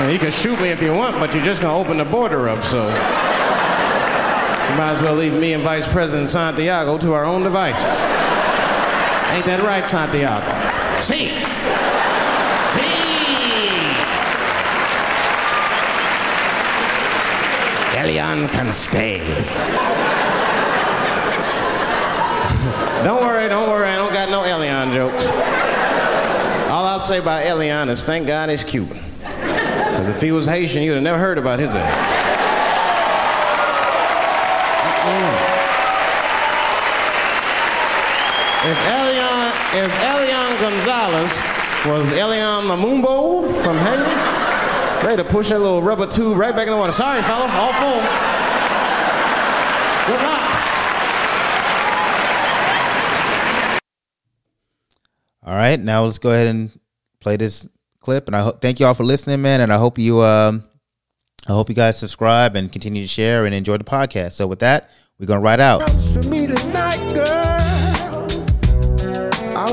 you can shoot me if you want, but you're just gonna open the border up, so. You might as well leave me and Vice President Santiago to our own devices. Ain't that right, Santiago? See. See. Elian can stay. don't worry, don't worry, I don't got no Elian jokes. All I'll say about Elian is thank God he's Cuban. Because if he was Haitian, you'd have never heard about his ass. If Elian, if Elian Gonzalez was Elian Lumumba from Haiti, they'd have pushed that little rubber tube right back in the water. Sorry, fella, all full. Good luck. All right, now let's go ahead and play this clip. And I thank you all for listening, man. And I hope you, um, I hope you guys subscribe and continue to share and enjoy the podcast. So with that, we're gonna ride out. I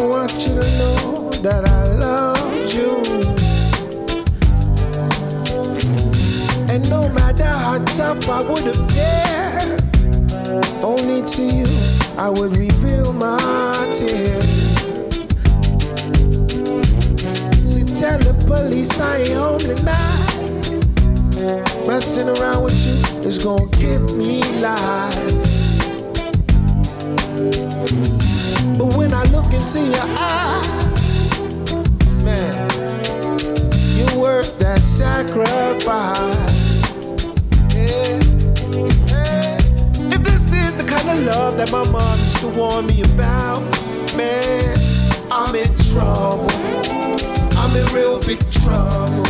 want you to know that I love you. And no matter how tough I would only to you I would reveal my tears. tell the police I ain't home tonight. Messing around with you is gonna get me live. But when I look into your eye, man, you're worth that sacrifice. If this is the kind of love that my mom used to warn me about, man, I'm in trouble. In real big trouble.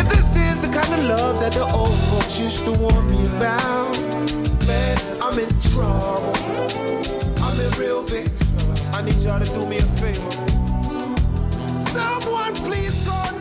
If this is the kind of love that the old folks used to warn me about, man, I'm in trouble. I'm in real big. trouble. I need y'all to do me a favor. Someone please call.